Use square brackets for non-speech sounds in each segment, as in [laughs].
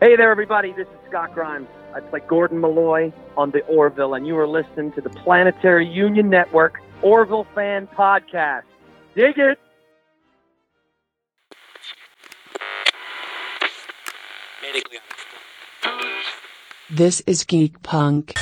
Hey there, everybody. This is Scott Grimes. I play Gordon Malloy on the Orville, and you are listening to the Planetary Union Network Orville Fan Podcast. Dig it! This is Geek Punk.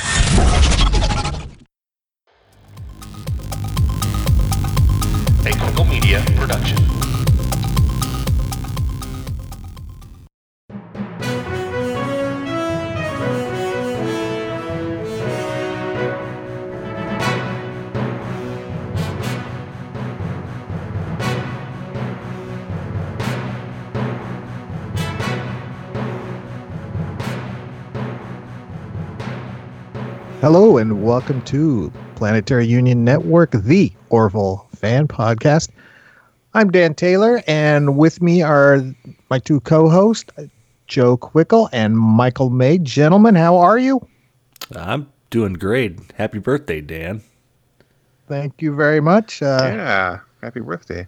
Hello and welcome to Planetary Union Network, the Orville fan podcast. I'm Dan Taylor, and with me are my two co-hosts, Joe Quickle and Michael May. Gentlemen, how are you? I'm doing great. Happy birthday, Dan. Thank you very much. Uh, yeah, happy birthday.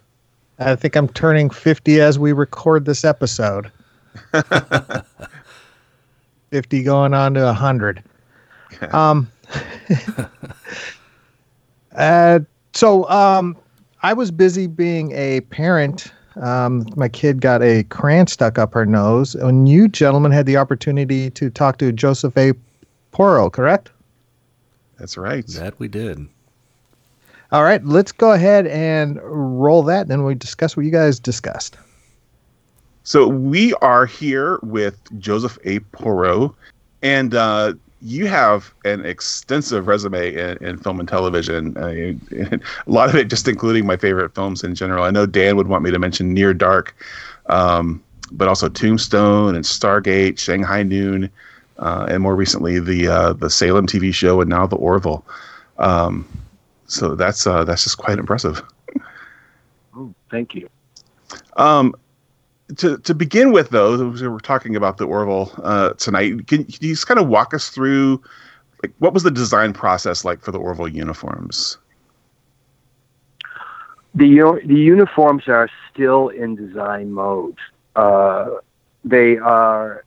I think I'm turning 50 as we record this episode. [laughs] 50 going on to 100. [laughs] Um, [laughs] uh, so um, I was busy being a parent. Um, my kid got a crayon stuck up her nose, and you gentlemen had the opportunity to talk to Joseph A. Porro, correct? That's right. That we did. All right, let's go ahead and roll that. and Then we discuss what you guys discussed. So we are here with Joseph A. Porro, and uh, you have an extensive resume in, in film and television. Uh, [laughs] a lot of it just including my favorite films in general. I know Dan would want me to mention Near Dark, um, but also Tombstone and Stargate, Shanghai Noon, uh, and more recently the uh, the Salem TV show, and now the Orville. Um, so that's uh, that's just quite impressive. Oh, thank you. Um, to to begin with, though, we're talking about the Orville uh, tonight. Can, can, you just kind of walk us through, like, what was the design process like for the Orville uniforms? The the uniforms are still in design mode. Uh, they are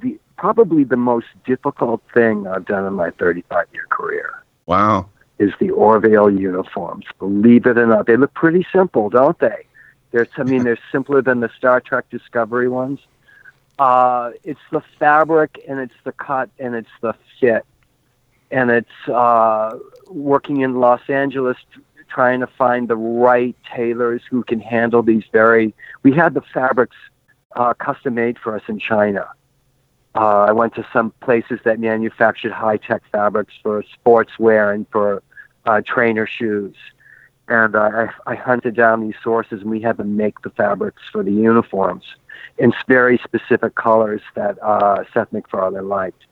the probably the most difficult thing I've done in my 35 year career. Wow. Is the Orville uniforms. Believe it or not, they look pretty simple, don't they? They're, I mean, they're simpler than the Star Trek Discovery ones. Uh, it's the fabric and it's the cut and it's the fit. And it's uh, working in Los Angeles, trying to find the right tailors who can handle these very. We had the fabrics uh, custom made for us in China. Uh, I went to some places that manufactured high tech fabrics for sportswear and for uh, trainer shoes and I, I hunted down these sources, and we had to make the fabrics for the uniforms in very specific colors that uh, Seth MacFarlane liked.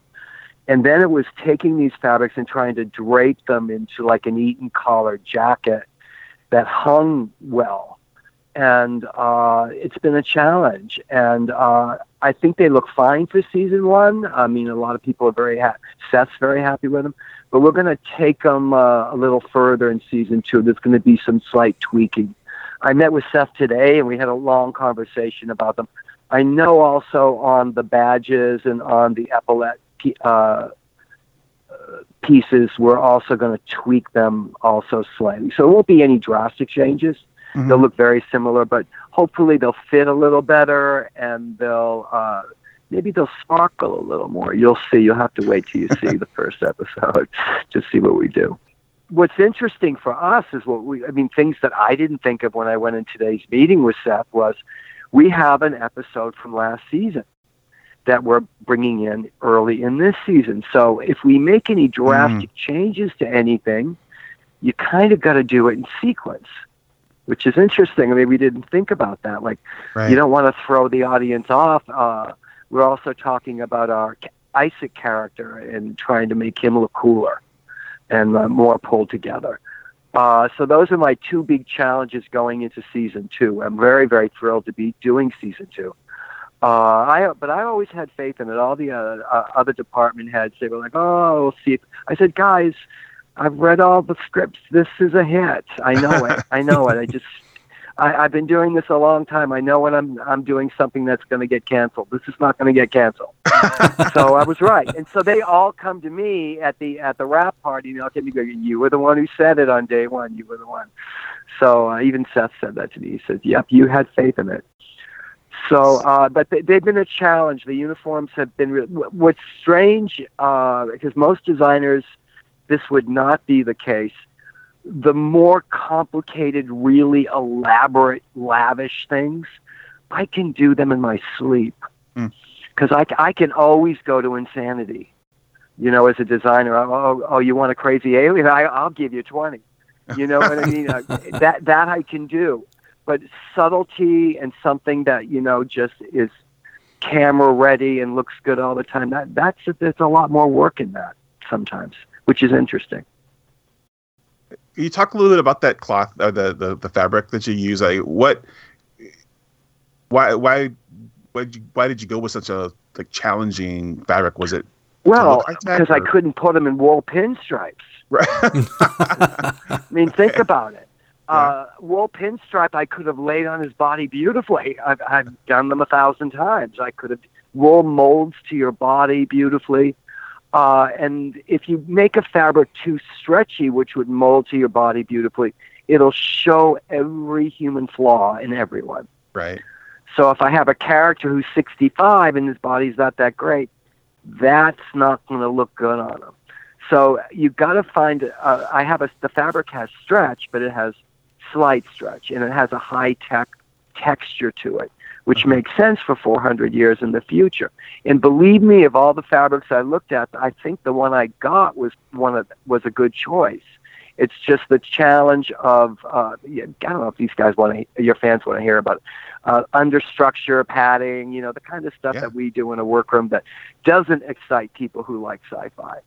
And then it was taking these fabrics and trying to drape them into like an Eton collar jacket that hung well. And uh, it's been a challenge. And uh, I think they look fine for season one. I mean, a lot of people are very happy. Seth's very happy with them but we're going to take them uh, a little further in season two. There's going to be some slight tweaking. I met with Seth today, and we had a long conversation about them. I know also on the badges and on the epaulette uh, pieces, we're also going to tweak them also slightly. So it won't be any drastic changes. Mm-hmm. They'll look very similar, but hopefully they'll fit a little better and they'll uh, maybe they'll sparkle a little more. You'll see. You'll have to wait till you [laughs] see the first episode [laughs] to see what we do. What's interesting for us is what we, I mean, things that I didn't think of when I went in today's meeting with Seth was we have an episode from last season that we're bringing in early in this season. So if we make any drastic mm. changes to anything, you kind of got to do it in sequence, which is interesting. I mean, we didn't think about that. Like, right. you don't want to throw the audience off. Uh, we're also talking about our Isaac character and trying to make him look cooler and uh, more pulled together. Uh, so those are my two big challenges going into season two. I'm very, very thrilled to be doing season two. Uh, I, but I always had faith in it. All the uh, uh, other department heads, they were like, "Oh, we'll see." I said, "Guys, I've read all the scripts. This is a hit. I know it. I know it. I [laughs] just I, I've been doing this a long time. I know when I'm I'm doing something that's going to get canceled. This is not going to get canceled. so I was right. And so they all come to me at the at the wrap party and they'll get me go, You were the one who said it on day one. You were the one. So uh, even Seth said that to me. He said, "Yep, you had faith in it." So, uh, but they, they've been a challenge. The uniforms have been. Re- what's strange uh, because most designers, this would not be the case. The more complicated, really elaborate, lavish things, I can do them in my sleep Mm. because I, I can always go to insanity. You know, as a designer, oh, oh you want a crazy alien? I, I'll give you twenty. You know what I mean? [laughs] Uh, that that I can do, but subtlety and something that you know just is camera ready and looks good all the time. That that's there's a lot more work in that sometimes, which is interesting. Can you talk a little bit about that cloth or the, the, the fabric that you use? Like what why why why did you, why did you go with such a like challenging fabric? Was it Well, because I couldn't put them in wool pinstripes. right? [laughs] I mean, think about it. Yeah. Uh, wool pinstripe, I could have laid on his body beautifully. I've, I've done them a thousand times. I could have wool molds to your body beautifully. Uh, and if you make a fabric too stretchy, which would mold to your body beautifully, it'll show every human flaw in everyone. right. So if I have a character who's 65 and his body's not that great, that's not going to look good on him. So you've got to find. Uh, I have a the fabric has stretch, but it has slight stretch, and it has a high tech texture to it, which makes sense for 400 years in the future. And believe me, of all the fabrics I looked at, I think the one I got was one of was a good choice. It's just the challenge of uh, I don't know if these guys want to, your fans want to hear about it. Uh, understructure, padding, you know, the kind of stuff Yeah. that we do in a workroom that doesn't excite people who like sci-fi.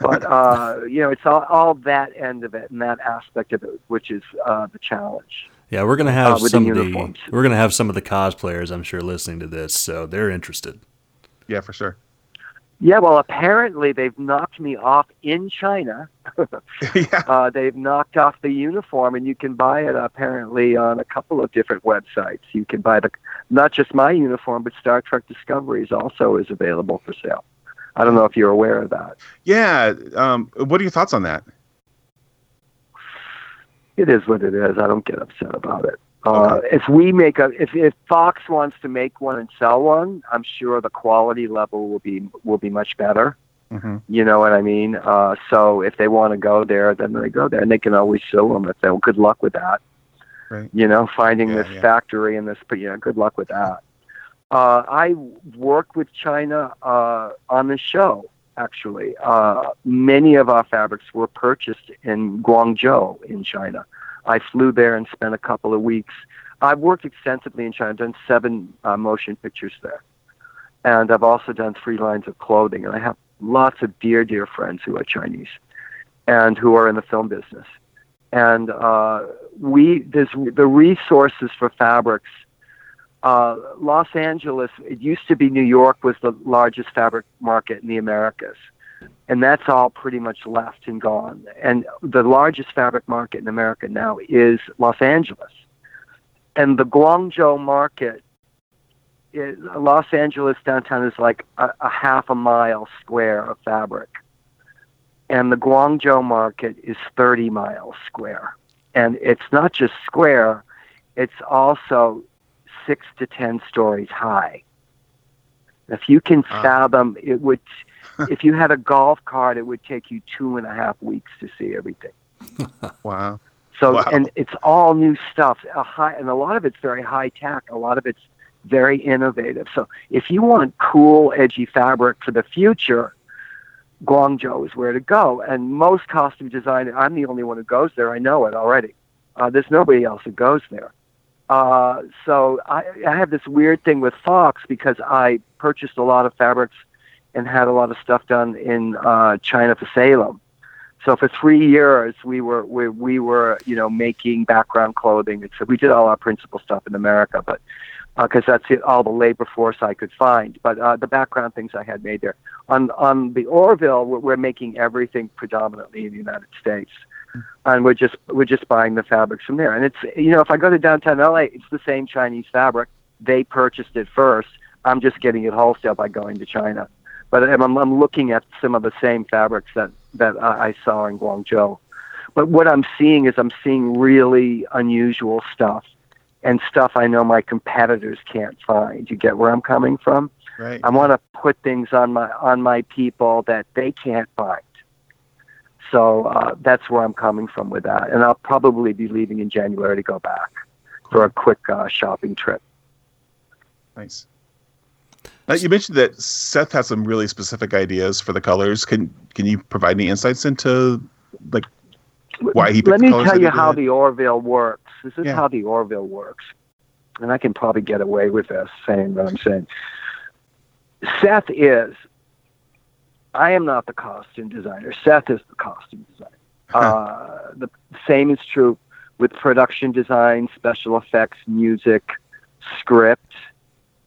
But [laughs] uh, you know, it's all, all that end of it and that aspect of it, which is uh, the challenge. Yeah, we're gonna have Uh, some of the we're gonna have some of the cosplayers, I'm sure, listening to this, so they're interested. Yeah, for sure. Yeah, well, apparently they've knocked me off in China. [laughs] yeah. Uh, they've knocked off the uniform, and you can buy it apparently on a couple of different websites. You can buy the not just my uniform, but Star Trek Discoveries also is available for sale. I don't know if you're aware of that. Yeah. Um, what are your thoughts on that? It is what it is. I don't get upset about it. Uh, if we make a, if, if Fox wants to make one and sell one, I'm sure the quality level will be will be much better. Mm-hmm. You know what I mean? Uh, so if they want to go there, then they go there, and they can always sue them if they. Well, Good luck with that. Right. You know, finding Yeah, this yeah. factory and this, but yeah, good luck with that. Uh, I worked with China uh, on the show. Actually, uh, many of our fabrics were purchased in Guangzhou in China. I flew there and spent a couple of weeks. I've worked extensively in China, I've done seven uh, motion pictures there, and I've also done three lines of clothing. And I have lots of dear, dear friends who are Chinese and who are in the film business. And uh, we, there's the resources for fabrics. Uh, Los Angeles, it used to be New York was the largest fabric market in the Americas. And that's all pretty much left and gone. And the largest fabric market in America now is Los Angeles. And the Guangzhou market is, Los Angeles downtown is like a, a half a mile square of fabric. And the Guangzhou market is 30 miles square. And it's not just square, it's also six to 10 stories high. If you can Wow. fathom, it would, [laughs] if you had a golf cart, it would take you two and a half weeks to see everything. [laughs] Wow. So, Wow. and it's all new stuff. A high, and a lot of it's very high tech. A lot of it's very innovative. So, if you want cool, edgy fabric for the future, Guangzhou is where to go. And most costume design, I'm the only one who goes there. I know it already. Uh, there's nobody else who goes there. Uh, so I, I have this weird thing with Fox because I purchased a lot of fabrics and had a lot of stuff done in uh, China for Salem. So for three years, we were we, we were you know making background clothing. So we did all our principal stuff in America, but because that's it, all the labor force I could find. But uh, the background things I had made there on on the Orville, we're, we're making everything predominantly in the United States. And we're just we're just buying the fabrics from there. And it's you know if I go to downtown LA, it's the same Chinese fabric. They purchased it first. I'm just getting it wholesale by going to China. But I'm, I'm looking at some of the same fabrics that that I saw in Guangzhou. But what I'm seeing is I'm seeing really unusual stuff and stuff I know my competitors can't find. You get where I'm coming from? Right. I want to put things on my on my people that they can't find. So uh, that's where I'm coming from with that, and I'll probably be leaving in January to go back for a quick uh, shopping trip. Nice. Now, you mentioned that Seth has some really specific ideas for the colors. Can can you provide any insights into like why he? Let me tell you how did? the Orville works. This is Yeah. how the Orville works, and I can probably get away with this saying what I'm saying. Seth is. I am not the costume designer. Seth is the costume designer. [laughs] uh, the same is true with production design, special effects, music, script,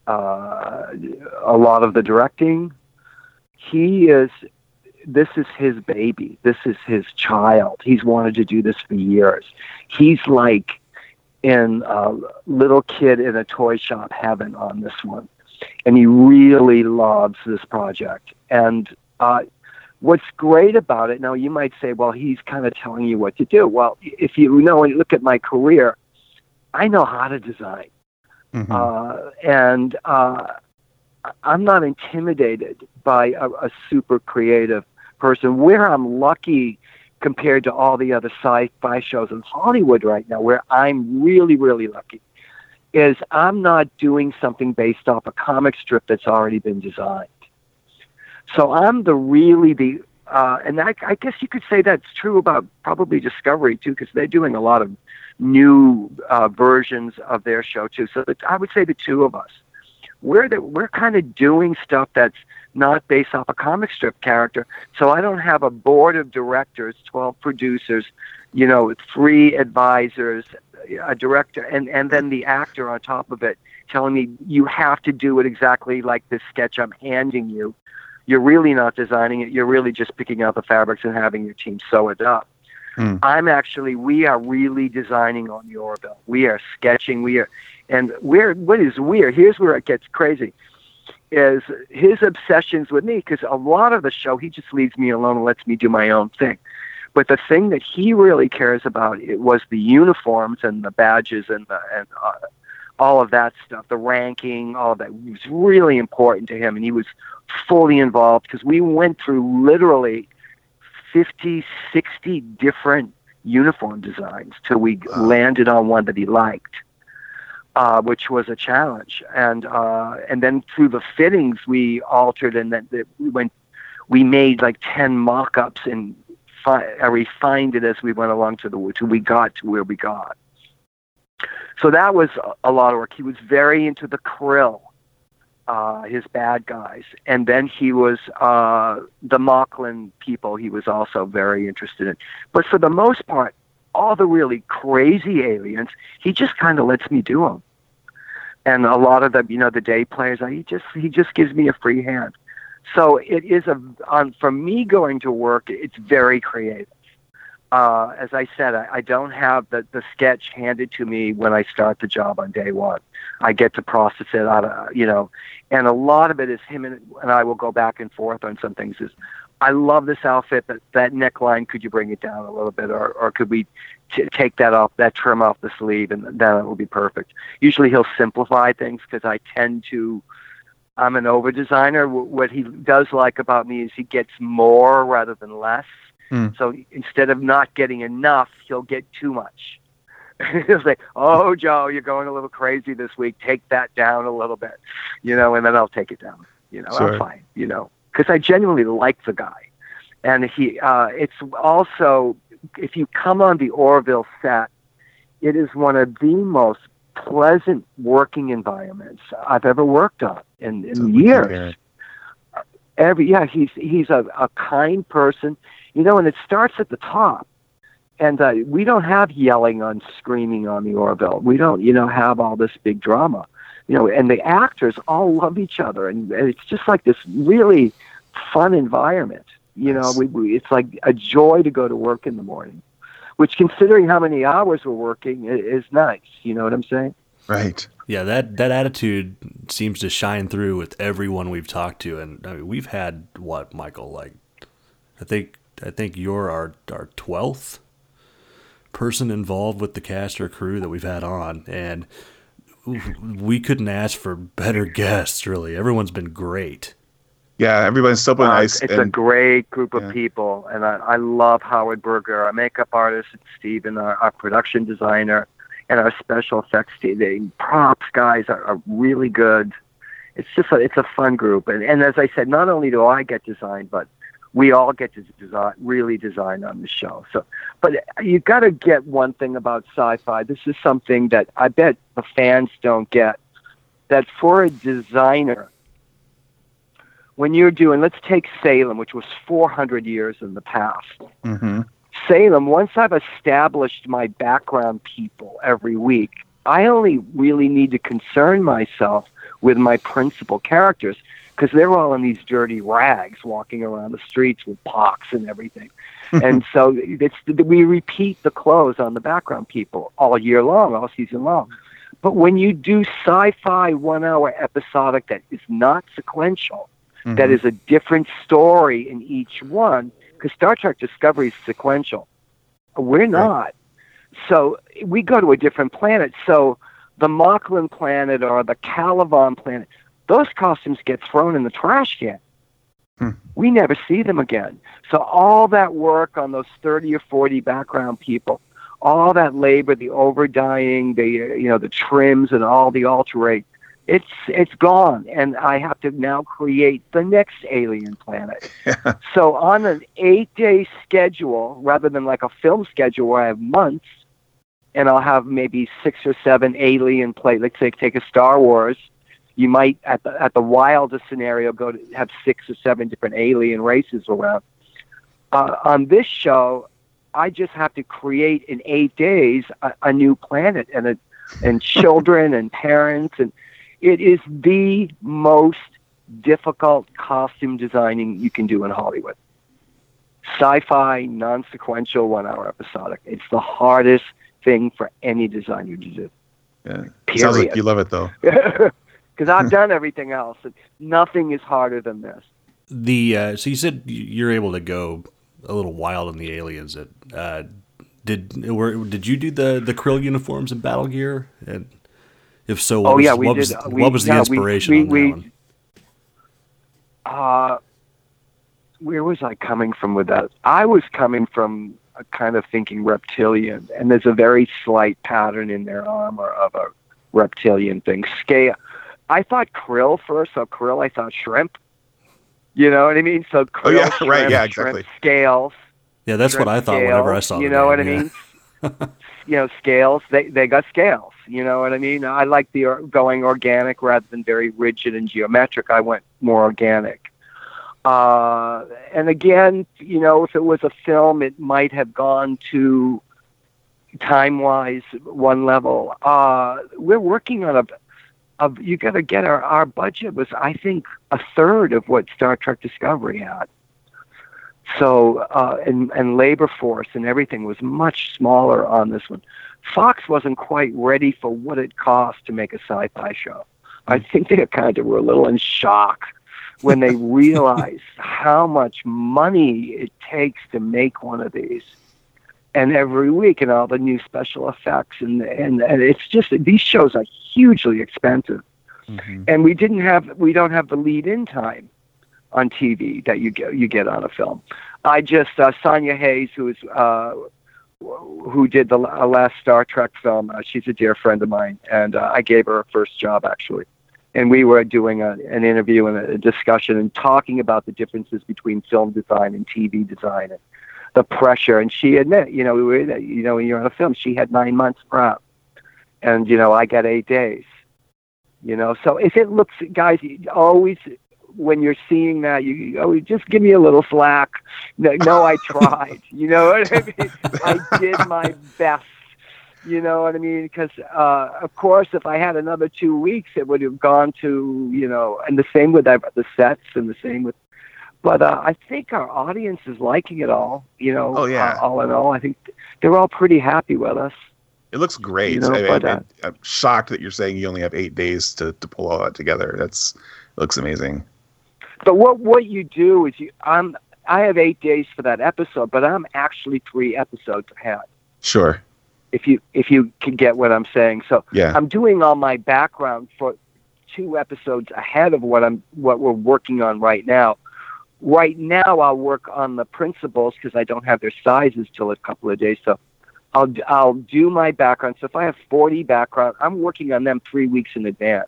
uh, a lot of the directing. He is. This is his baby. This is his child. He's wanted to do this for years. He's like in uh, little kid in a toy shop heaven on this one, and he really loves this project. And uh, what's great about it now, you might say, well, he's kind of telling you what to do. Well, if you know and look at my career, I know how to design, Mhm. uh, and uh, I'm not intimidated by a, a super creative person. Where I'm lucky compared to all the other sci-fi shows in Hollywood right now, where I'm really, really lucky, is I'm not doing something based off a comic strip that's already been designed. So I'm the really the, uh, and I, I guess you could say that's true about probably Discovery too, because they're doing a lot of new uh, versions of their show too. So the, I would say the two of us, we're the, we're kind of doing stuff that's not based off a comic strip character. So I don't have a board of directors, twelve producers, you know, three advisors, a director, and and then the actor on top of it telling me you have to do it exactly like this sketch I'm handing you. You're really not designing it. You're really just picking out the fabrics and having your team sew it up. Hmm. I'm actually, we are really designing on your Orville. We are sketching. We are, and we're, what is weird, here's where it gets crazy, is his obsessions with me, because a lot of the show, he just leaves me alone and lets me do my own thing. But the thing that he really cares about it was the uniforms and the badges and the, and uh, all of that stuff, the ranking, all of that was really important to him, and he was fully involved because we went through literally 50, 60 different uniform designs till we Wow. landed on one that he liked, uh, which was a challenge. And uh, and then through the fittings, we altered, and then the- we went, we made like ten mock-ups and fi- uh, refined it as we went along to the till we got to where we got. So that was a- lot of work. He was very into the krill uh, his bad guys. And then he was uh, the Moclan people. He was also very interested in. But for the most part, all the really crazy aliens, he just kind of lets me do them. And a lot of the, you know, the day players, he just he just gives me a free hand. So it is a on from me going to work. It's very creative. Uh, as I said, I, I don't have the, the sketch handed to me when I start the job on day one. I get to process it out of, you know, and a lot of it is him and, and I will go back and forth on some things. Is I love this outfit, but that neckline, could you bring it down a little bit, or or could we t- take that off, that trim off the sleeve, and then it will be perfect. Usually he'll simplify things because I tend to. I'm an over designer. What he does like about me is he gets more rather than less. Hmm. So instead of not getting enough, he'll get too much. [laughs] He'll say, "Oh, Joe, you're going a little crazy this week. Take that down a little bit," you know, and then I'll take it down. You know, Sure. I'm fine. You know, because I genuinely like the guy, and he. Uh, it's also if you come on the Orville set, it is one of the most pleasant working environments I've ever worked on in, in years every yeah he's he's a, a kind person you know and it starts at the top and uh, we don't have yelling on screaming on the Orville we don't you know have all this big drama you know and the actors all love each other and it's just like this really fun environment you know we, we it's like a joy to go to work in the morning which, considering how many hours we're working, i- is nice. You know what I'm saying? Right. Yeah, that that attitude seems to shine through with everyone we've talked to, and I mean, we've had what, Michael? Like, I think I think you're our our twelfth person involved with the cast or crew that we've had on, and we couldn't ask for better guests. Really, everyone's been great. Yeah, everybody's so Uh, nice. it's a great group of yeah. people, and I, I love Howard Berger, our makeup artist, and Steven, our, our production designer, and our special effects team. The props guys are, are really good. It's just a, it's a fun group, and, and as I said, not only do I get design, but we all get to design, really design on the show. So, but you've got to get one thing about sci-fi. This is something that I bet the fans don't get. That for a designer, when you're doing, let's take Salem, which was 400 years in the past. Mhm. Salem, once I've established my background people every week, I only really need to concern myself with my principal characters because they're all in these dirty rags walking around the streets with pox and everything. [laughs] and so it's we repeat the clothes on the background people all year long, all season long. But when you do sci-fi one-hour episodic that is not sequential, that Mhm. is a different story in each one because Star Trek Discovery is sequential. We're not. So we go to a different planet. So the Moclan planet or the Calivon planet, those costumes get thrown in the trash can. Hmm. We never see them again. So all that work on those 30 or 40 background people, all that labor, the overdying, the you know the trims and all the alterate, it's it's gone, and I have to now create the next alien planet. [laughs] So on an eight-day schedule, rather than like a film schedule where I have months, and I'll have maybe six or seven alien play. Let's say take a Star Wars. You might at the at the wildest scenario go to have six or seven different alien races around. Uh, on this show, I just have to create in eight days a, a new planet and a, and [laughs] children and parents and it is the most difficult costume designing you can do in Hollywood. Sci-fi, non-sequential, one-hour episodic. It's the hardest thing for any designer to do. Yeah. Sounds like you love it though. [laughs] Because I've done everything else. and Nothing is harder than this. The uh, so you said you're able to go a little wild in the aliens. That uh, did were did you do the the krill uniforms and battle gear? And if so, what Oh, was, yeah, we what was, did, uh, we- what was the yeah, we- inspiration we- on that we- one? Uh, where was I coming from with that? I was coming from a kind of thinking reptilian, and there's a very slight pattern in their armor of a reptilian thing. Scale. I thought krill first, so krill. I thought shrimp. You know what I mean? So krill, Oh, yeah, shrimp, right, yeah, shrimp, exactly. scales. Yeah, that's what I thought whenever I scales, saw. You the know what I name, yeah. mean? [laughs] you know, scales. They they got scales. You know what I mean? I like the or- going organic rather than very rigid and geometric. I went more organic. Uh, and again, you know, if it was a film, it might have gone to time wise one level. Uh, we're working on a. Of, you got to get our our budget was I think a third of what Star Trek Discovery had. So uh, and and labor force and everything was much smaller on this one. Fox wasn't quite ready for what it cost to make a sci-fi show. I think they kind of were a little in shock when they [laughs] realized how much money it takes to make one of these. And every week, and all the new special effects, and and, and it's just these shows are hugely expensive Mhm. and we didn't have we don't have the lead in time on TV that you get you get on a film. I just uh, Sanja Hays, who is uh, who did the uh, last Star Trek film. Uh, she's a dear friend of mine, and uh, I gave her her first job actually. And we were doing a, an interview and a discussion and talking about the differences between film design and TV design and the pressure. And she admitted, you know, we were, you know, when you're on a film, she had nine months prep, and you know, I got eight days. You know, so if it looks, guys, you always when you're seeing that, you, you always just give me a little slack. No, no, I [laughs] tried. You know what I mean? I did my best. You know what I mean? Because uh, of course, if I had another two weeks, it would have gone to you know, and the same with the the sets, and the same with. But uh, I think our audience is liking it all. You know, Oh, yeah. uh, all in all, I think they're all pretty happy with us. It looks great. You know, I, but, I, uh, am shocked that you're saying you only have eight days to, to pull all that together. That's looks amazing. But what what you do is you I'm I have eight days for that episode, but I'm actually three episodes ahead. Sure. If you if you can get what I'm saying, so Yeah. I'm doing all my background for two episodes ahead of what I'm what we're working on right now. Right now, I'll work on the principles because I don't have their sizes till a couple of days. So I'll I'll do my background. So if I have 40 background, I'm working on them three weeks in advance.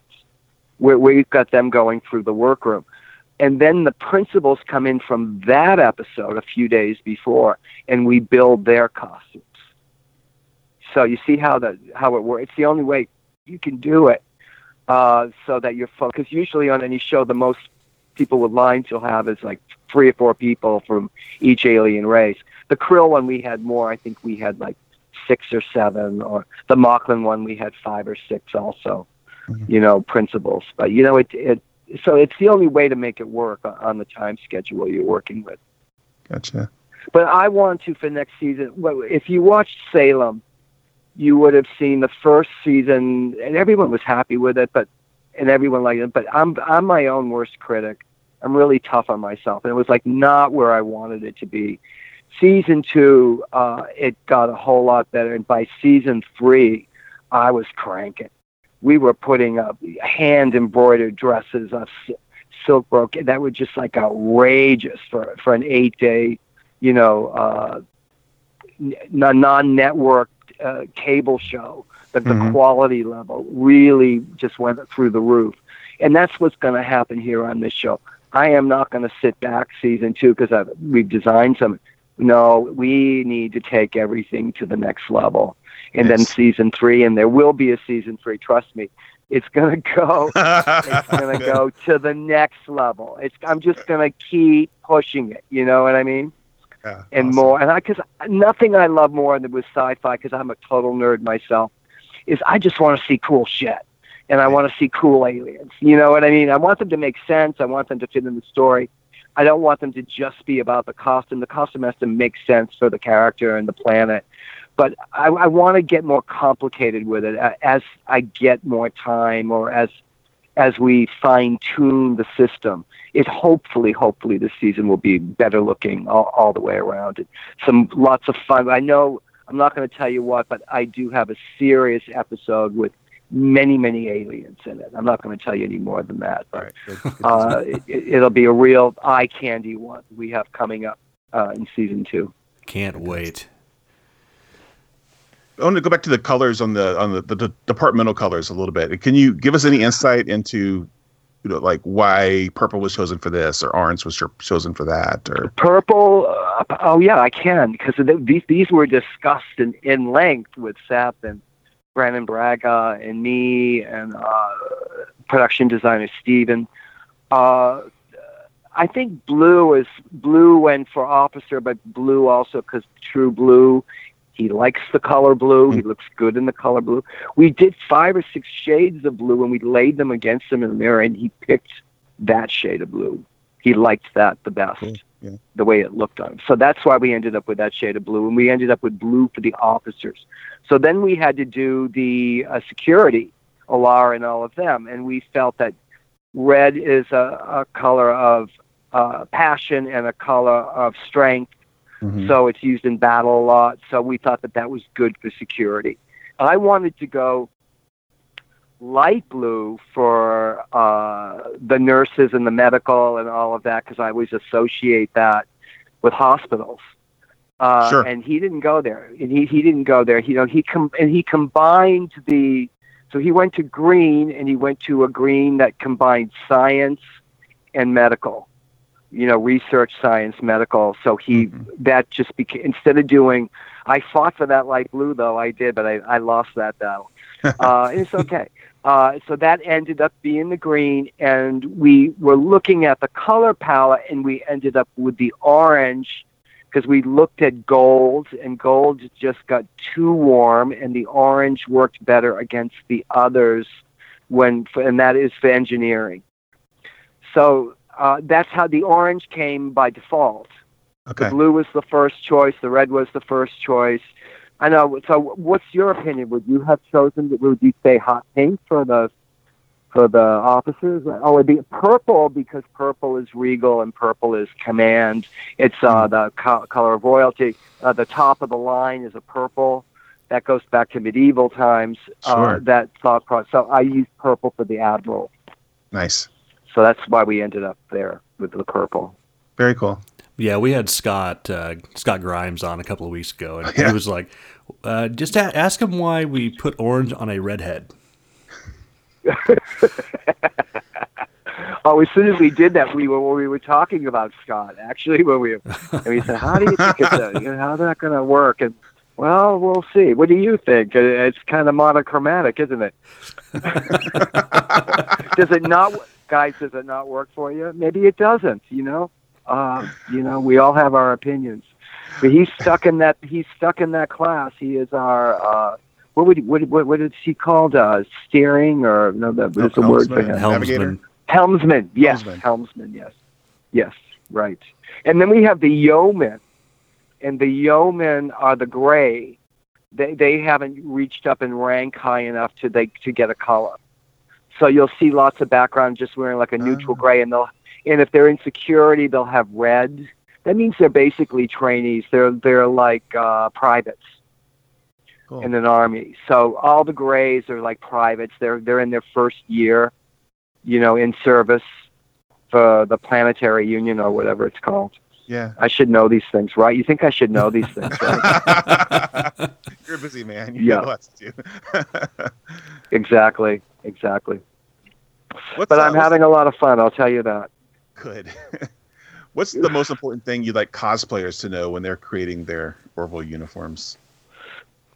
Where we've got them going through the workroom, and then the principals come in from that episode a few days before, and we build their costumes. So you see how the how it works. It's the only way you can do it uh, so that you're focused. Usually on any show, the most people with lines you'll have is like three or four people from each alien race. The Krill one we had more. I think we had like six or seven, or the Moclan one we had five or six also. Mhm. You know, principles. But you know, it it so it's the only way to make it work on- on the time schedule you're working with. Gotcha. But I want to for next season. Well, if you watched Salem, you would have seen the first season, and everyone was happy with it. But and everyone liked it. But I'm I'm my own worst critic. I'm really tough on myself, and it was like not where I wanted it to be. Season two, uh, it got a whole lot better, and by season three, I was cranking. We were putting up hand embroidered dresses of silk brocade that were just like outrageous for for an eight day you know, uh, n- non-network uh, cable show. That the Mhm. quality level really just went through the roof, and that's what's going to happen here on this show. I am not going to sit back season two because we've designed some. No, we need to take everything to the next level, and then season three, and there will be a season three. Trust me, it's going [laughs] to go it's going to go [laughs] to the next level. It's I'm just going to keep pushing it. You know what I mean? Yeah, And awesome. more. And I because nothing I love more than with sci-fi because I'm a total nerd myself is I just want to see cool shit. And I want to see cool aliens. You know what I mean? I want them to make sense. I want them to fit in the story. I don't want them to just be about the costume. The costume has to make sense for the character and the planet. But I, I want to get more complicated with it as I get more time or as as we fine tune the system. It hopefully, hopefully, this season will be better looking all, all the way around. And some lots of fun. I know I'm not going to tell you what, but I do have a serious episode with many, many aliens in it. I'm not going to tell you any more than that. But right. Good, good to uh, it, it'll be a real eye candy one we have coming up uh, in season two. Can't wait. I want to go back to the colors on the on the, the, the departmental colors a little bit. Can you give us any insight into you know like why purple was chosen for this or orange was chosen for that or Purple. Uh, oh yeah, I can because these these were discussed in, in length with Seth and Brannon Braga and me and uh, production designer Steven. Uh, I think blue is blue went for officer, but blue also because true blue. He likes the color blue. He looks good in the color blue. We did five or six shades of blue and we laid them against him in the mirror, and he picked that shade of blue. He liked that the best Cool, yeah. the way it looked on him. So that's why we ended up with that shade of blue, and we ended up with blue for the officers. So then we had to do the uh, security, Alara and all of them, and we felt that red is a, a color of uh, passion and a color of strength. Mhm. So it's used in battle a lot. So we thought that that was good for security. I wanted to go light blue for uh, the nurses and the medical and all of that because I always associate that with hospitals. Uh, Sure. And he didn't go there. And he, he didn't go there. You know, he com- and he combined the. So he went to green, and he went to a green that combined science and medical. You know, research, science, medical. So he Mhm. that just became instead of doing. I fought for that light blue though. I did, but I, I lost that battle. [laughs] uh, it's okay. Uh, so that ended up being the green, and we were looking at the color palette, and we ended up with the orange because we looked at gold, and gold just got too warm, and the orange worked better against the others when, and that is for engineering. So uh, that's how the orange came by default. Okay. The blue was the first choice. The red was the first choice. I know. So, what's your opinion? Would you have chosen? Would you say hot pink for the for the officers? Oh, it'd be purple because purple is regal and purple is command. It's uh, the co- color of royalty. Uh, the top of the line is a purple. That goes back to medieval times. Uh, Sure. that thought process. So I use purple for the admiral. Nice. So that's why we ended up there with the purple. Very cool. Yeah, we had Scott uh, Scott Grimes on a couple of weeks ago, and Yeah. [laughs] he was like, uh, "Just a- ask him why we put orange on a redhead." [laughs] Oh, as soon as we did that, we were we were talking about Scott actually when we and we said, "How do you think it's uh, you know, how's that going to work?" And well, we'll see. What do you think? It's kind of monochromatic, isn't it? [laughs] does it not, guys? Does it not work for you? Maybe it doesn't. You know, uh, you know, we all have our opinions. But he's stuck in that. He's stuck in that class. He is our. Uh, what would what what what is he called? Uh, steering or no? That was the word for Helmsman. him. Helmsman. Helmsman, yes, Helmsman. helmsman, yes, yes, right. And then we have the yeomen, and the yeomen are the gray. They they haven't reached up in rank high enough to they to get a color. So you'll see lots of background just wearing like a neutral Oh. gray, and they'll and if they're in security, they'll have red. That means they're basically trainees. They're they're like uh, privates Cool. in an army. So all the grays are like privates. They're they're in their first year, you know, in service for the planetary union or whatever it's called. Yeah. I should know these things, right? You think I should know these things, right? [laughs] You're a busy man. [laughs] You Yeah. got lots [laughs] to do. exactly, exactly. What's, But uh, I'm what's having a lot of fun. I'll tell you that. good. [laughs] what's the most important thing you'd like cosplayers to know when they're creating their Orville uniforms?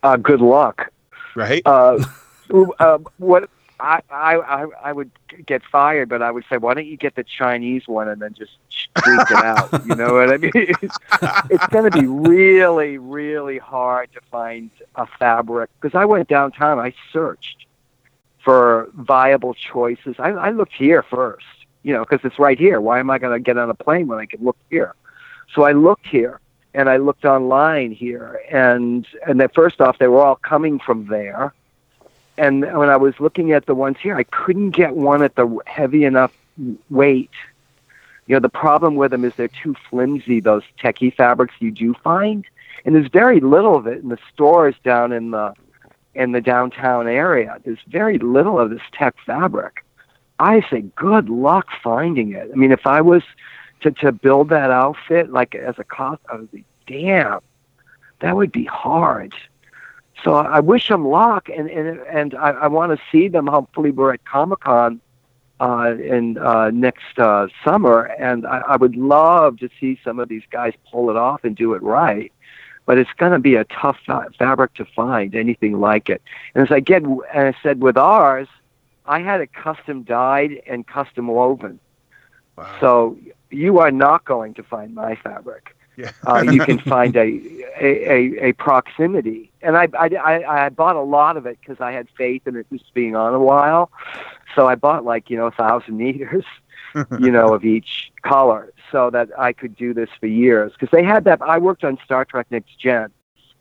Uh, good luck. Right? Uh, uh, what I, I I I would get fired, but I would say, why don't you get the Chinese one and then just tweak it out? You know what I mean? [laughs] It's, it's going to be really, really hard to find a fabric because I went downtown. I searched for viable choices. I, I looked here first, you know, because it's right here. Why am I going to get on a plane when I can look here? So I looked here and I looked online here, and and then first off, they were all coming from there. And when I was looking at the ones here, I couldn't get one at the heavy enough weight. You know, the problem with them is they're too flimsy. Those techie fabrics you do find, and there's very little of it in the stores down in the in the downtown area. There's very little of this tech fabric. I say, good luck finding it. I mean, if I was to to build that outfit like as a cost, I would be damn, that would be hard. So I wish them luck, and and and I, I want to see them. Hopefully, we're at Comic Con uh, in uh, next uh, summer, and I, I would love to see some of these guys pull it off and do it right. But it's going to be a tough fa- fabric to find anything like it. And as I get, and I said with ours, I had it custom dyed and custom woven. wow. So you are not going to find my fabric. yeah. Uh, you can [laughs] find a a, a, a proximity, and I, I, I, I bought a lot of it because I had faith in it just being on a while. So I bought like you know a thousand meters, [laughs] you know, of each color, so that I could do this for years. Because they had that. I worked on Star Trek Next Gen.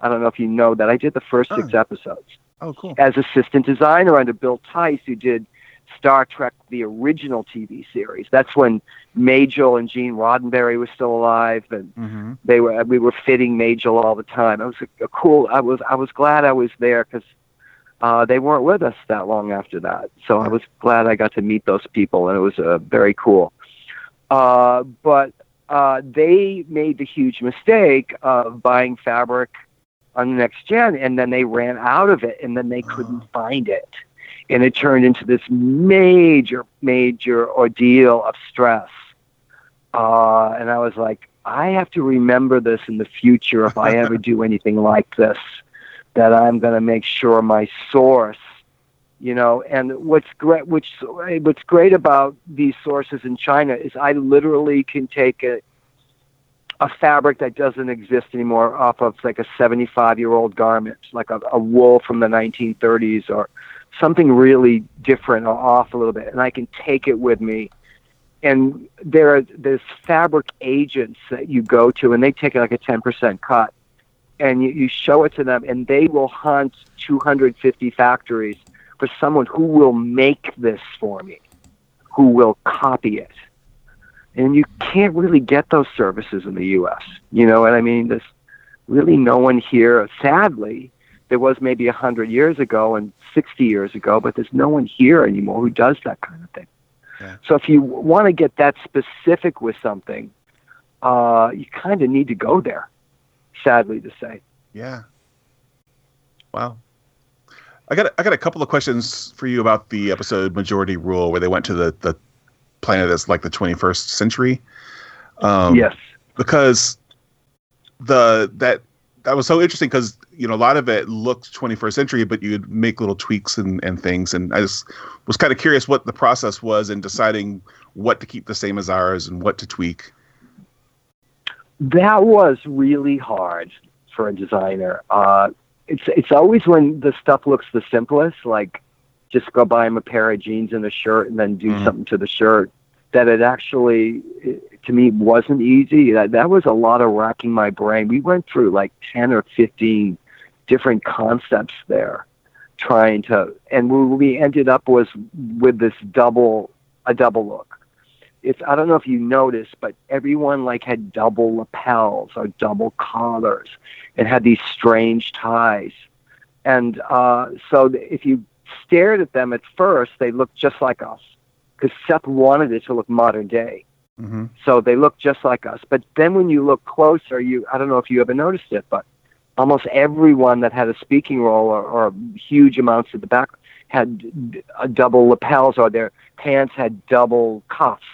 I don't know if you know that. I did the first six episodes oh, cool. as assistant designer under Bill Theiss, who did Star Trek, the original TV series. That's when Majel and Gene Roddenberry were still alive, and hmm they were we were fitting Majel all the time. It was a, a cool. I was I was glad I was there because uh, they weren't with us that long after that. So I was glad I got to meet those people, and it was uh, very cool. Uh, but uh, they made the huge mistake of buying fabric on the next gen, and then they ran out of it, and then they couldn't find it, and it turned into this major, major ordeal of stress. Uh, and I was like, I have to remember this in the future if I ever [laughs] do anything like this, that I'm going to make sure my source, you know. And what's great, which what's great about these sources in China is I literally can take a a fabric that doesn't exist anymore off of like a 75 year old garment, like a, a wool from the 1930s or something really different or off a little bit, and I can take it with me and there are there's fabric agents that you go to, and they take like a ten percent cut, and you, you show it to them, and they will hunt 250 factories for someone who will make this for me, who will copy it, and you can't really get those services in the U.S. You know what I mean? There's really no one here, sadly. There was maybe a hundred years ago and 60 years ago, but there's no one here anymore who does that kind of thing. Yeah. So if you want to get that specific with something, uh, you kind of need to go there. Sadly to say. Yeah. Wow. I got I got a couple of questions for you about the episode Majority Rule, where they went to the the planet that's like the 21st century. Um, yes. because the that that was so interesting because you know a lot of it looked 21st century but you'd make little tweaks and, and things and i just was kind of curious what the process was in deciding what to keep the same as ours and what to tweak That was really hard for a designer. Uh, it's it's always when the stuff looks the simplest, like just go buy him a pair of jeans and a shirt and then do Mhm. something to the shirt. That it actually, it, to me, wasn't easy. That that was a lot of racking my brain. We went through like ten or fifteen different concepts there, trying to, and what we ended up was with this double a double look it's I don't know if you noticed, but everyone like had double lapels or double collars and had these strange ties. And uh, so if you stared at them at first, they looked just like us because Seth wanted it to look modern day. mm-hmm. So they look just like us. But then when you look closer, you I don't know if you ever noticed it, but almost everyone that had a speaking role or, or huge amounts at the back had d- a double lapels or their pants had double cuffs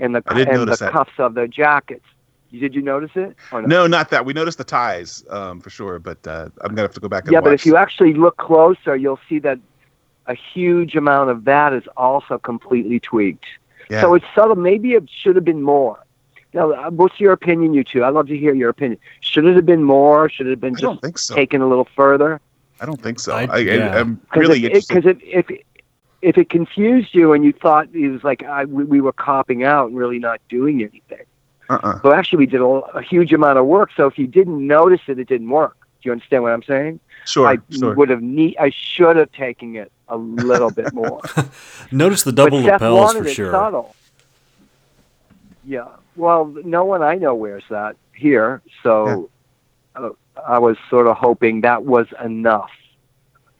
and the I did and the notice that. cuffs of their jackets. Did you notice it? Or no not that we noticed the ties um, for sure but uh, i'm gonna have to go back and yeah, but if you actually look closer, you'll see that a huge amount of that is also completely tweaked. yeah. So it's subtle. Maybe it should have been more. Now, uh, what's your opinion, you two? I'd love to hear your opinion. Should it have been more? Should it have been i just so taken a little further? i don't think so I- I, yeah. I, am really Because if, if if it confused you and you thought it was like I, we, we were copping out and really not doing anything, uh-uh. so actually we did a, a huge amount of work. So if you didn't notice it, it didn't work. Do you understand what I'm saying? sure I sure would have need. I should have taken it a little bit more. [laughs] Notice the double but lapels for sure. subtle. Yeah. Well, no one I know wears that here, so uh, I was sort of hoping that was enough.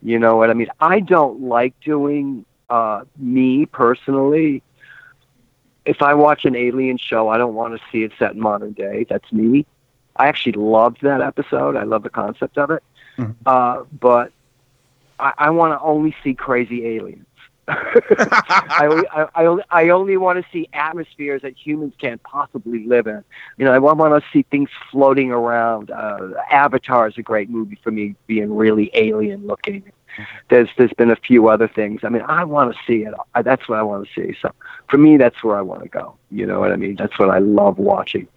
You know what I mean? I don't like doing uh, me personally. If I watch an alien show, I don't want to see it set in modern day. That's me. I actually loved that episode. I love the concept of it. Mhm. Uh, but I, I want to only see crazy aliens. [laughs] I only, I, I I only want to see atmospheres that humans can't possibly live in. You know, I want to see things floating around. Uh, Avatar is a great movie for me, being really alien looking. There's there's been a few other things. I mean, I want to see it. I, that's what I want to see. So for me, that's where I want to go. You know what I mean? That's what I love watching.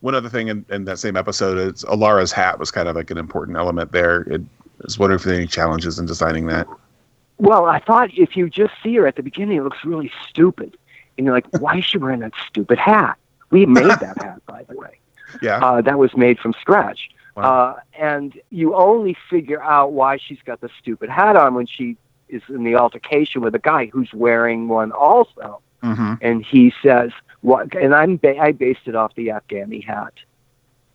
one other thing in, in that same episode is alara's hat was kind of like an important element there it, I was wondering if there were any challenges in designing that Well, I thought if you just see her at the beginning, it looks really stupid, and you're like, [laughs] why is she wearing that stupid hat? We made that hat, by the way. yeah Uh, that was made from scratch. Wow. Uh, and you only figure out why she's got the stupid hat on when she is in the altercation with a guy who's wearing one also. mm-hmm. And he says, "What?" And I'm ba- I based it off the Afghani hat,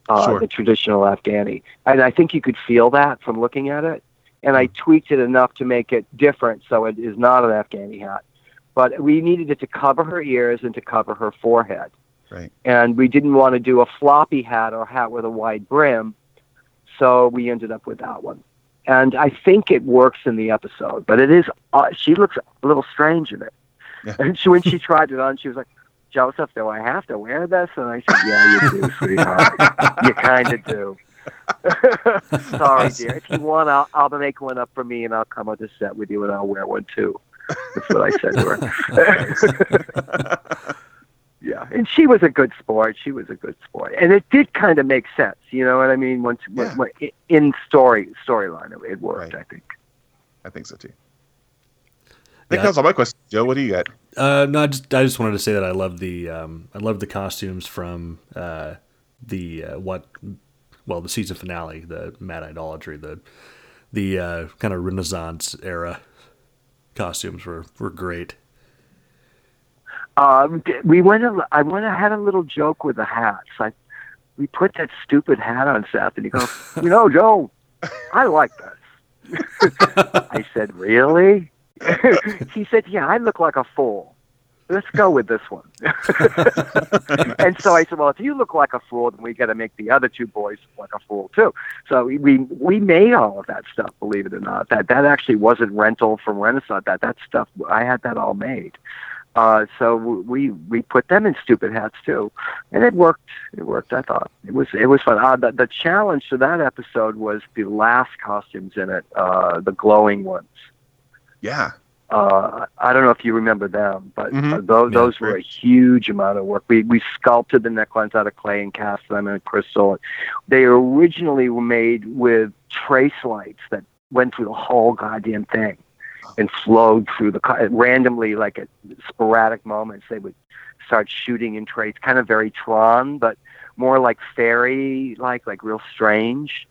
uh, Sure. the traditional Afghani, and I think you could feel that from looking at it. And. I tweaked it enough to make it different, so it is not an Afghani hat. But we needed it to cover her ears and to cover her forehead right and we didn't want to do a floppy hat or a hat with a wide brim, so we ended up with that one. And I think it works in the episode, but it is. Uh, she looks a little strange in it. Yeah. And she, when she tried it on, she was like, "Joseph, do I have to wear this?" And I said, "Yeah, you do, sweetheart. you kind of do." [laughs] Sorry, dear. If you want, I'll, I'll make one up for me, and I'll come on the set with you, and I'll wear one too. That's what I said to her. [laughs] Yeah, and she was a good sport. She was a good sport, and it did kind of make sense. You know what I mean? Once, Yeah. when, when, in story storyline, it, it worked. Right. I think. i think so too That Yeah. counts all my questions. Joe, what do you got? Uh, no, I just I just wanted to say that I love the um, I love the costumes from uh, the uh, what well the season finale, the Mad Idolatry, the the uh, kind of Renaissance era costumes were were great. Um, we went. A, I went. I had a little joke with the hats. I we put that stupid hat on Seth, and he goes, [laughs] "You know, Joe, I like this." [laughs] I said, "Really?" [laughs] he said, "Yeah, I look like a fool. Let's go with this one." and so I said, "Well, if you look like a fool, then we got to make the other two boys look like a fool too." So we we we made all of that stuff. Believe it or not, that that actually wasn't rental from Renaissance. That that stuff I had that all made. Uh, so we we put them in stupid hats too, and it worked. It worked. I thought it was it was fun. Uh, the the challenge to that episode was the last costumes in it, uh, the glowing ones. Yeah. Uh, I don't know if you remember them, but Mhm. uh, those Yeah, those were a huge amount of work. We we sculpted the necklines out of clay and cast them in crystal. They originally were made with trace lights that went through the whole goddamn thing and flowed through the randomly, like at sporadic moments. They would start shooting in trace, kind of very Tron, but more like fairy, like like real strange.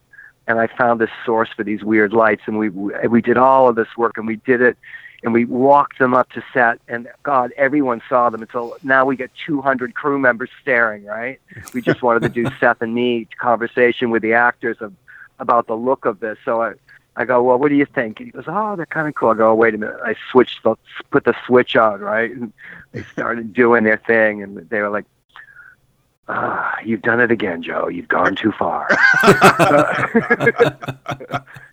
And I found this source for these weird lights, and we we did all of this work, and we did it and we walked them up to set and god everyone saw them until now we get 200 crew members staring right we just wanted to do [laughs] seth and me conversation with the actors of, about the look of this so i i go well what do you think and he goes oh they're kind of cool i go wait a minute i switched the put the switch on right and they started [laughs] doing their thing and they were like ah, you've done it again, Joe. You've gone too far. [laughs] [laughs] and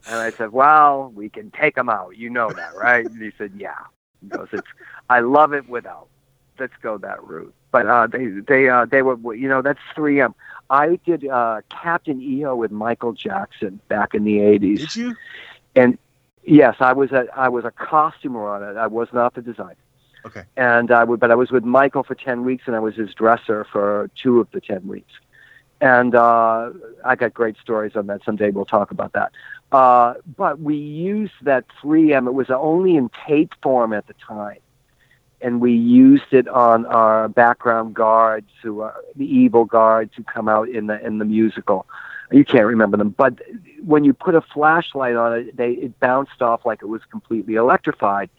I said, well, we can take them out. You know that, right? And he said, yeah. He goes, it's, I love it without. Let's go that route. But uh, they, they, uh, they were, you know, that's 3M. I did uh, Captain EO with Michael Jackson back in the 80s. Did you? And yes, I was a, I was a costumer on it. I was not the designer. Okay. And I would, but I was with Michael for 10 weeks and I was his dresser for two of the 10 weeks. And uh, I got great stories on that. Someday we'll talk about that. Uh, but we used that 3M. It was only in tape form at the time. And we used it on our background guards, who are the evil guards who come out in the in the musical. You can't remember them, but when you put a flashlight on it, they it bounced off like it was completely electrified.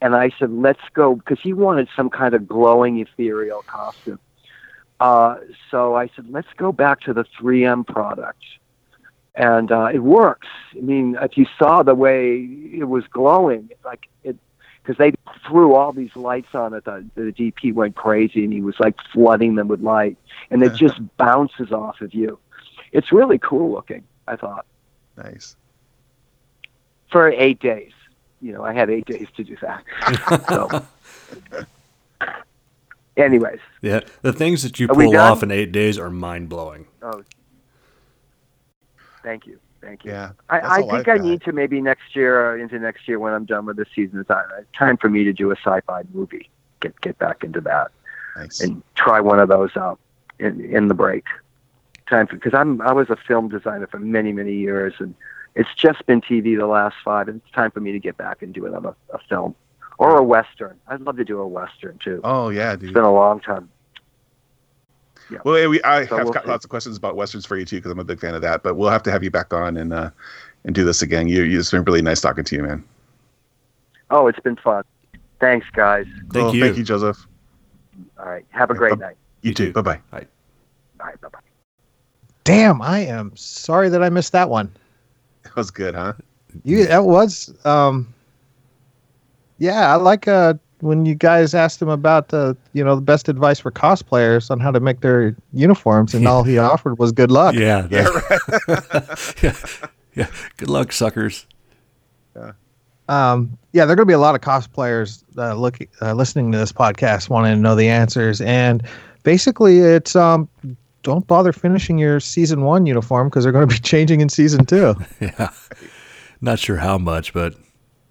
And I said, "Let's go," because he wanted some kind of glowing, ethereal costume. Uh, so I said, "Let's go back to the 3M product." and uh, it works. I mean, if you saw the way it was glowing, like it, because they threw all these lights on it, the, the DP went crazy, and he was like flooding them with light, and it just bounces off of you. It's really cool looking. I thought Nice. for eight days. You know, I had eight days to do that. so, [laughs] anyways, Yeah, the things that you Are pull off in eight days are mind blowing. oh, thank you, thank you. Yeah. I, I think got. need to maybe next year or into next year when I'm done with this season. It's time, for me to do a sci-fi movie. Get get back into that Nice. and try one of those out in in the break. Time because I'm I was a film designer for many many years and it's just been TV the last five. And it's time for me to get back and do another a film or a western. I'd love to do a western too. Oh yeah, it's been a long time. Well, we I So have we'll got see. lots of questions about westerns for you too because I'm a big fan of that. But we'll have to have you back on and uh, and do this again. You, you it's been really nice talking to you, man. Oh, it's been fun. Thanks, guys. Thank Cool. you. Thank you, Joseph. All right, have a great Uh, night. You, You too. too. Bye bye. All right, bye bye. Damn, I am sorry that I missed that one. That was good, huh? You that was um yeah, I like uh when you guys asked him about the you know the best advice for cosplayers on how to make their uniforms and all he [laughs] offered was good luck. Yeah, Yeah, that- [laughs] yeah, yeah. Good luck, suckers. Um yeah, there're going to be a lot of cosplayers uh, look uh, listening to this podcast wanting to know the answers and basically it's um don't bother finishing your season 1 uniform because they're going to be [laughs] changing in season 2. Yeah, not sure how much, but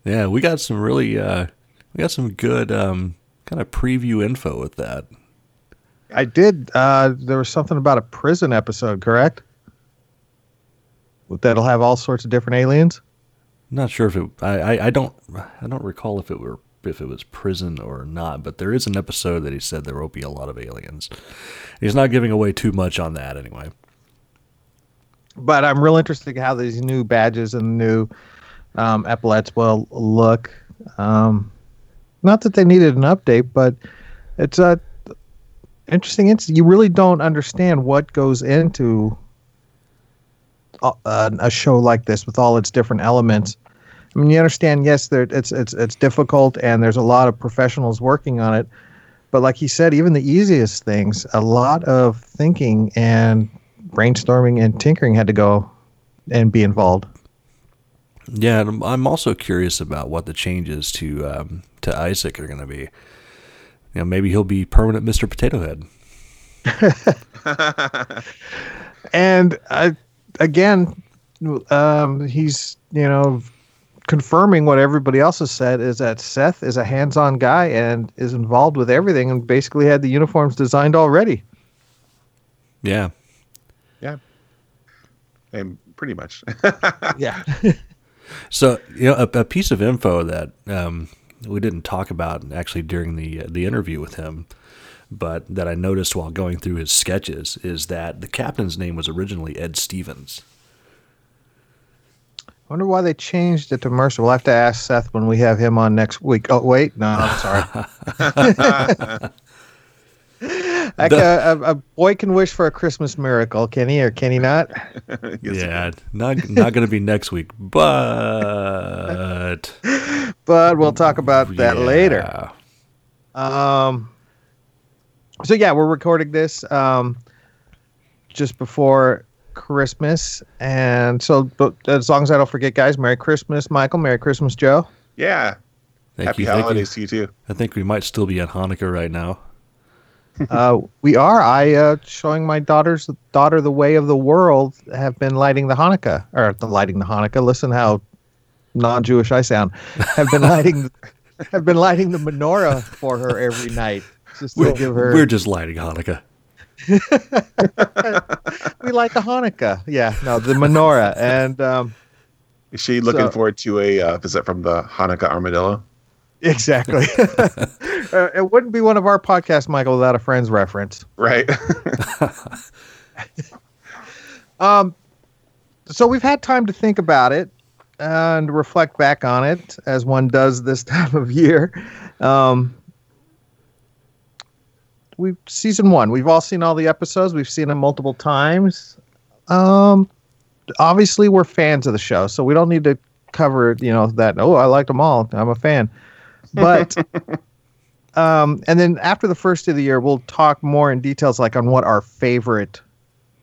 yeah, we got some really, uh, we got some good um, kind of preview info with that. I did. Uh, there was something about a prison episode, correct? That'll have all sorts of different aliens. Not sure if it. I, I, I don't. I don't recall if it were if it was prison or not, but there is an episode that he said there will be a lot of aliens. He's not giving away too much on that anyway. but I'm real interested in how these new badges and new um, epaulets will look. Um, not that they needed an update, but it's a interesting. Ins- you really don't understand what goes into uh, a, a a show like this with all its different elements. I mean, you understand. Yes, there it's it's it's difficult, and there's a lot of professionals working on it. But like he said, even the easiest things, a lot of thinking and brainstorming and tinkering had to go and be involved. Yeah, and I'm- I'm also curious about what the changes to um, to Isaac are going to be. You know, maybe he'll be permanent Mr. Potato Head. [laughs] And uh, again, um, he's you know confirming what everybody else has said is that Seth is a hands-on guy and is involved with everything and basically had the uniforms designed already. Yeah. Yeah, And pretty much. [laughs] Yeah. [laughs] So you know, a, a piece of info that um, we didn't talk about actually during the the interview with him, but that I noticed while going through his sketches is that the captain's name was originally Ed Stevens. I wonder why they changed it to Mercer. We'll have to ask Seth when we have him on next week. Oh wait, no, I'm sorry. [laughs] [laughs] Like a, a, a boy can wish for a Christmas miracle, can he or can he not? [laughs] Yes, yeah, not not going to be next week, but [laughs] But we'll talk about that later. Um, so yeah, we're recording this um, just before Christmas, and so but as long as I don't forget, guys, Merry Christmas, Michael. Merry Christmas, Joe. Yeah. Thank Happy you, thank you. holidays to you too. I think we might still be on Hanukkah right now. Uh, we are. I uh, showing my daughter's daughter the way of the world. Have been lighting the Hanukkah or the lighting the Hanukkah. Listen how non-Jewish I sound. Have been lighting. [laughs] have been lighting the menorah for her every night. Just We're, give her. we're just lighting Hanukkah. [laughs] we light the Hanukkah. Yeah, no, the menorah, and um, Is she looking So- forward to a uh, visit from the Hanukkah armadillo? Exactly. [laughs] [laughs] uh, it wouldn't be one of our podcasts, Michael, without a friend's reference. Right. [laughs] Um, so we've had time to think about it and reflect back on it as one does this time of year. Um, we season one. We've all seen all the episodes. We've seen them multiple times. Um, obviously, we're fans of the show, so we don't need to cover you know that. Oh, I liked them all. I'm a fan. But [laughs] um, and then after the first of the year, we'll talk more in details, like on what our favorite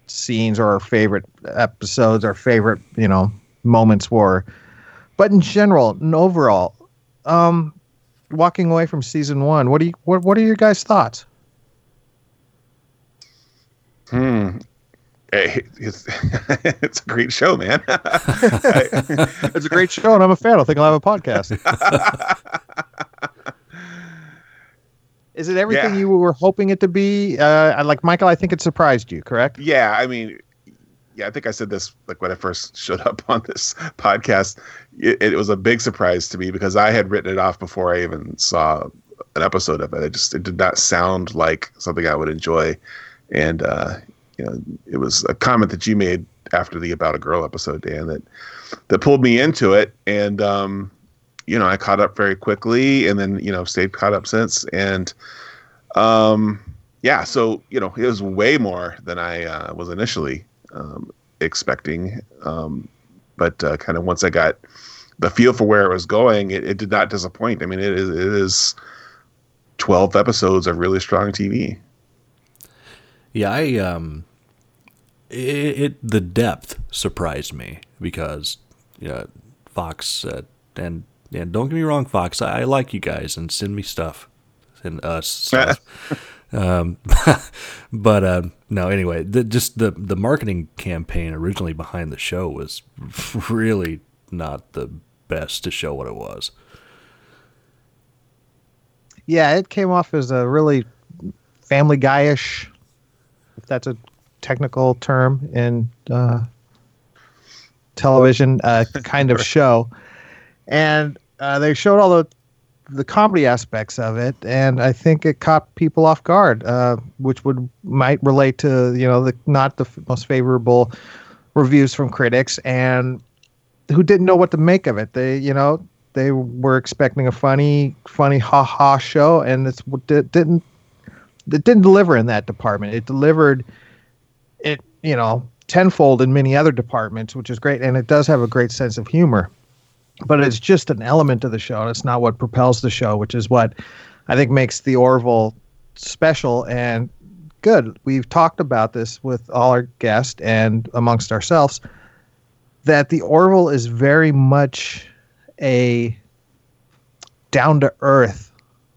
scenes or our favorite episodes, our favorite, you know, moments were. But in general and overall, um, walking away from season one, what do you what what are your guys' thoughts? Hmm. It's, [laughs] it's a great show, man. [laughs] [laughs] It's a great show, and I'm a fan. I think I'll have a podcast. Is it everything Yeah. you were hoping it to be? Uh, like Michael, I think it surprised you, correct? yeah, I mean, yeah, I think I said this like when I first showed up on this podcast. It, it was a big surprise to me because I had written it off before I even saw an episode of it. It just it did not sound like something I would enjoy, and uh, you know, it was a comment that you made after the About a Girl episode, Dan, that that pulled me into it, and um, you know, I caught up very quickly, and then you know, stayed caught up since, and um, yeah, so you know, it was way more than I uh, was initially um, expecting, um, but uh, kind of once I got the feel for where it was going, it, it did not disappoint. I mean, it is it is twelve episodes of really strong TV. Yeah, I um, it, it the depth surprised me because you know, Fox uh, and and don't get me wrong, Fox, I, I like you guys and send me stuff, send us [laughs] stuff. um, [laughs] but um, no, anyway, the, just the the marketing campaign originally behind the show was [laughs] really not the best to show what it was. Yeah, it came off as a really family guyish, if that's a technical term in uh, television, uh, kind of [laughs] show. And uh, they showed all the the comedy aspects of it, and I think it caught people off guard, uh, which would might relate to you know the not the f- most favorable reviews from critics and who didn't know what to make of it. They you know they were expecting a funny funny ha ha show, and it's it didn't it didn't deliver in that department. It delivered you know tenfold in many other departments, which is great, and it does have a great sense of humor. But it's just an element of the show and it's not what propels the show which is what i think makes the orville special and good. We've talked about this with all our guests and amongst ourselves that the orville is very much a down to earth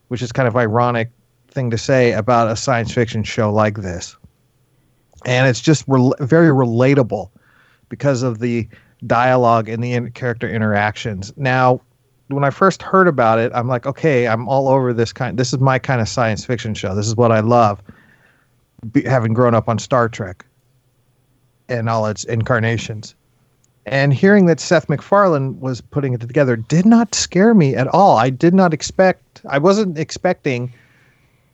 which is kind of ironic thing to say about a science fiction show like this and it's just rel- very relatable because of the dialogue and the in- character interactions. Now, when I first heard about it, I'm like, okay, I'm all over this kind. This is my kind of science fiction show. This is what I love, be, having grown up on Star Trek and all its incarnations. And hearing that Seth MacFarlane was putting it together did not scare me at all. I did not expect. I wasn't expecting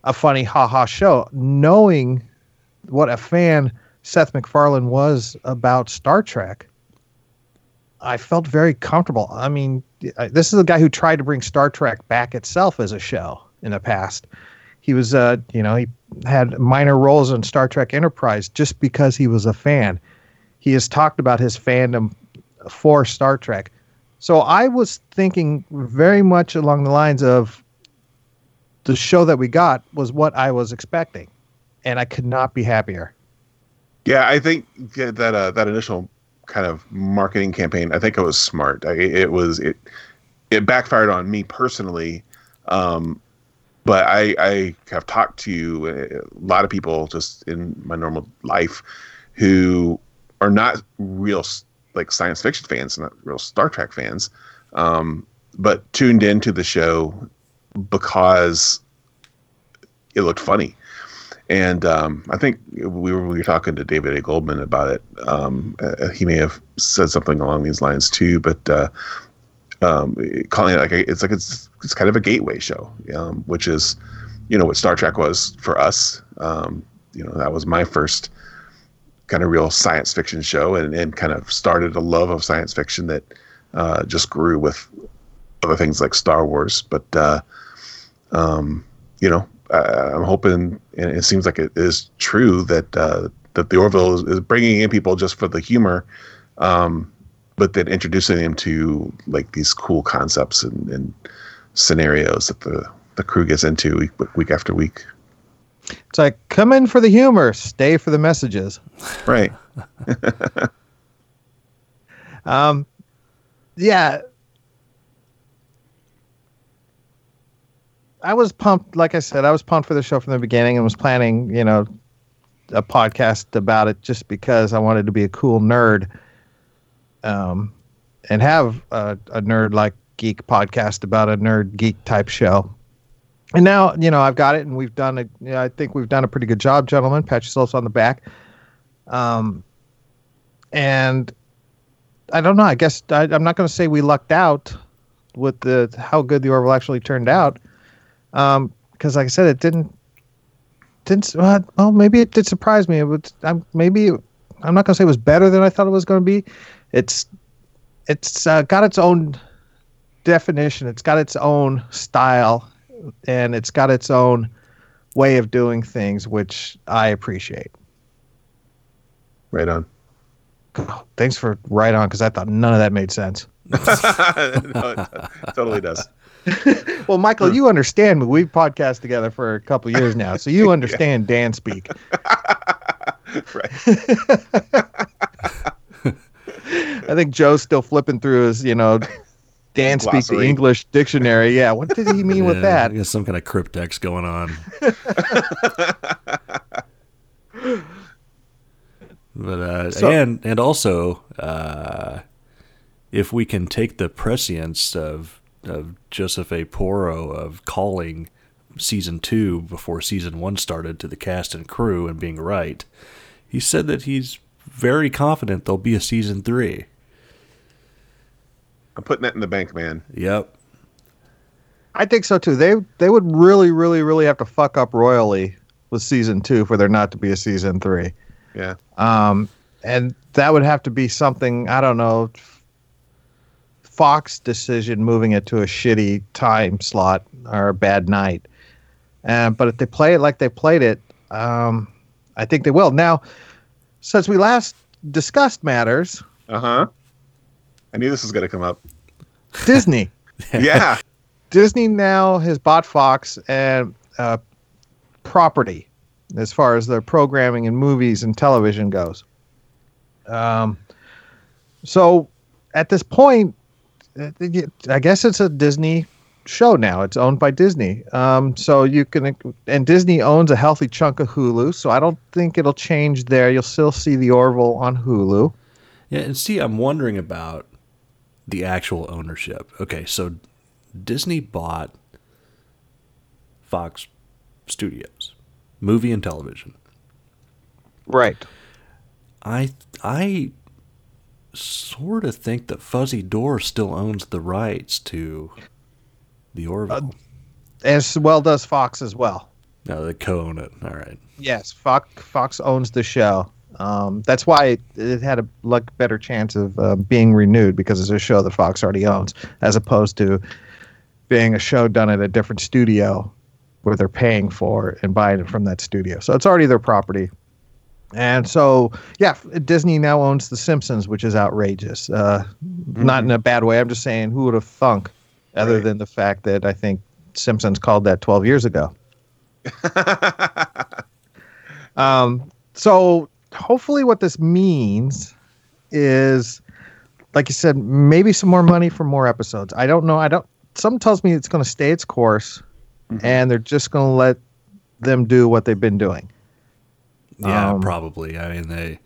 a funny ha-ha show, knowing what a fan Seth MacFarlane was about Star Trek. I felt very comfortable. I mean, this is a guy who tried to bring Star Trek back itself as a show in the past. He was, uh, you know, he had minor roles in Star Trek Enterprise just because he was a fan. He has talked about his fandom for Star Trek. So I was thinking very much along the lines of the show that we got was what I was expecting, and I could not be happier. Yeah, I think that uh, that initial kind of marketing campaign, I think it was smart. I, it was it it backfired on me personally, um, but I I have talked to uh, a lot of people just in my normal life who are not real like science fiction fans, not real Star Trek fans, um, but tuned into the show because it looked funny and um, I think we were, we were talking to David A. Goodman about it. Um, uh, he may have said something along these lines too, but uh, um, calling it like a, it's like it's it's kind of a gateway show, um, which is you know what Star Trek was for us. Um, you know that was my first kind of real science fiction show, and, and kind of started a love of science fiction that uh, just grew with other things like Star Wars. But uh, um, you know, uh, I'm hoping, and it seems like it is true that uh, that the Orville is, is bringing in people just for the humor, um, but then introducing them to like these cool concepts and, and scenarios that the the crew gets into week, week after week. It's like come in for the humor, stay for the messages. Right. [laughs] Um, yeah. I was pumped. Like I said, I was pumped for the show from the beginning and was planning, you know, a podcast about it just because I wanted to be a cool nerd, um, and have a, a nerd like geek podcast about a nerd geek type show. And now, you know, I've got it, and we've done a. You know, I think we've done a pretty good job, gentlemen. Pat yourselves on the back. Um, and I don't know. I guess I, I'm not going to say we lucked out with the how good the Orville actually turned out, um, because like I said, it didn't didn't. Well, well, maybe it did surprise me. It was. I'm maybe I'm not going to say it was better than I thought it was going to be. It's it's uh, got its own definition. It's got its own style, and it's got its own way of doing things, which I appreciate. Right on. Thanks for right on because I thought none of that made sense. [laughs] no, it totally does. [laughs] Well, Michael, you understand me. We've podcast together for a couple years now, so you [laughs] understand Dan speak. [laughs] right. I think Joe's still flipping through his, you know, Dan speak the English dictionary. Yeah, what did he mean with that? I guess some kind of cryptex going on. but uh, So- and and also, uh, if we can take the prescience of of Joseph A. Porro of calling season two before season one started to the cast and crew and being right, he said that he's very confident there'll be a season three. I'm putting that in the bank, man. Yep. I think so too. They they would really, really, really have to fuck up royally with season two for there not to be a season three. Yeah. Um, and that would have to be something I don't know. Fox decision moving it to a shitty time slot or a bad night. Uh, but if they play it like they played it, um, I think they will. Now, since we last discussed matters, Uh huh. I knew this was gonna come up. Disney. [laughs] [laughs] Yeah. Disney now has bought Fox and uh, property as far as their programming and movies and television goes. Um, so at this point, I guess it's a Disney show now. It's owned by Disney. Um, so you can, and Disney owns a healthy chunk of Hulu. So I don't think it'll change there. You'll still see the Orville on Hulu. Yeah, and see, I'm wondering about the actual ownership. Okay, so Disney bought Fox Studios, movie and television. Right. I I sort of think that Fuzzy Door still owns the rights to the Orville. As well does Fox as well. no, they co-own it. All right. Yes, Fox Fox owns the show. Um, that's why it, it had a like better chance of uh, being renewed because it's a show that Fox already owns, as opposed to being a show done at a different studio where they're paying for and buying it from that studio. So it's already their property. And so, yeah, Disney now owns The Simpsons, which is outrageous. Uh, Not in a bad way. I'm just saying, who would have thunk, other Right. than the fact that I think Simpsons called that 12 years ago. [laughs] Um, so hopefully, what this means is, like you said, maybe some more money for more episodes. I don't know. I don't. Some tells me it's going to stay its course, and they're just going to let them do what they've been doing. Yeah, Um, probably. I mean, they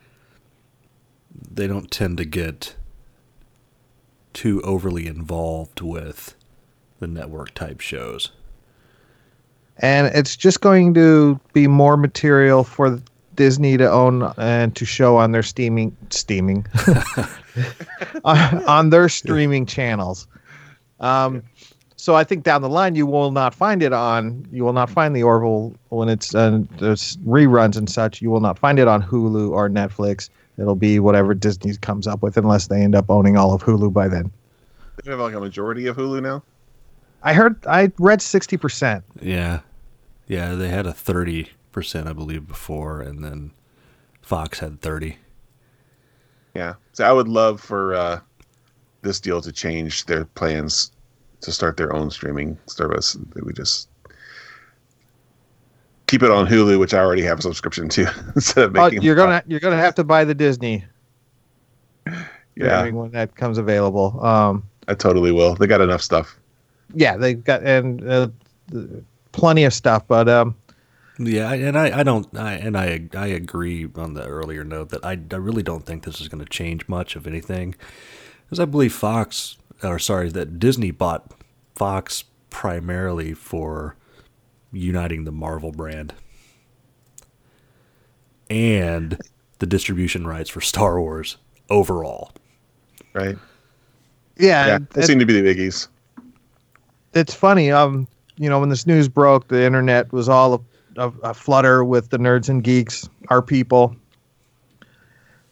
they don't tend to get too overly involved with the network type shows. and it's just going to be more material for Disney to own and to show on their steaming steaming [laughs] [laughs] on, on their streaming channels. Um, so I think down the line you will not find it on you will not find the Orville when it's uh, there's reruns and such. You will not find it on Hulu or Netflix. It'll be whatever Disney comes up with, unless they end up owning all of Hulu by then. They have like a majority of Hulu now. I heard I read sixty percent. Yeah, yeah, they had a thirty percent, I believe, before, and then Fox had thirty. Yeah. So I would love for uh, this deal to change their plans to start their own streaming service. That we just keep it on Hulu, which I already have a subscription to, [laughs] instead of Oh, making. you're gonna you're gonna have to buy the Disney Yeah, when that comes available. Um, I totally will. They got enough stuff. yeah, they got and uh, plenty of stuff, but um, Yeah, I- and I, I don't, I, and I, I agree on the earlier note that I, I really don't think this is going to change much of anything, because I believe Fox, or sorry, that Disney bought Fox primarily for uniting the Marvel brand and the distribution rights for Star Wars overall. Right. yeah, Yeah. They seem to be the biggies. it's funny. Um, you know, when this news broke, the internet was all a, a, a flutter with the nerds and geeks, our people,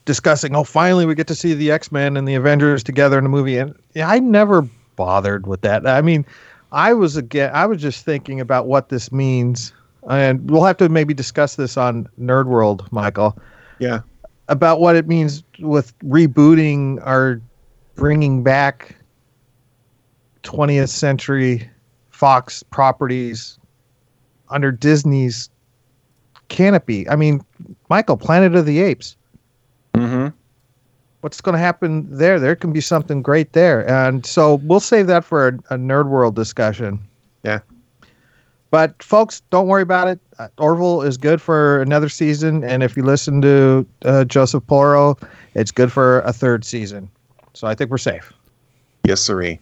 discussing. Oh, finally, we get to see the X Men and the Avengers together in a movie. And I never bothered with that. I mean, I was again. I was just thinking about what this means, and we'll have to maybe discuss this on Nerd World, Michael. Yeah. about what it means with rebooting or bringing back 20th century Fox properties under Disney's canopy. I mean, Michael, Planet of the Apes. What's going to happen there? There can be something great there. And so we'll save that for a, a Nerd World discussion. Yeah. But folks, don't worry about it. Uh, Orville is good for another season, and if you listen to uh, Joseph Porro, it's good for a third season. So I think we're safe. Yes, sirree.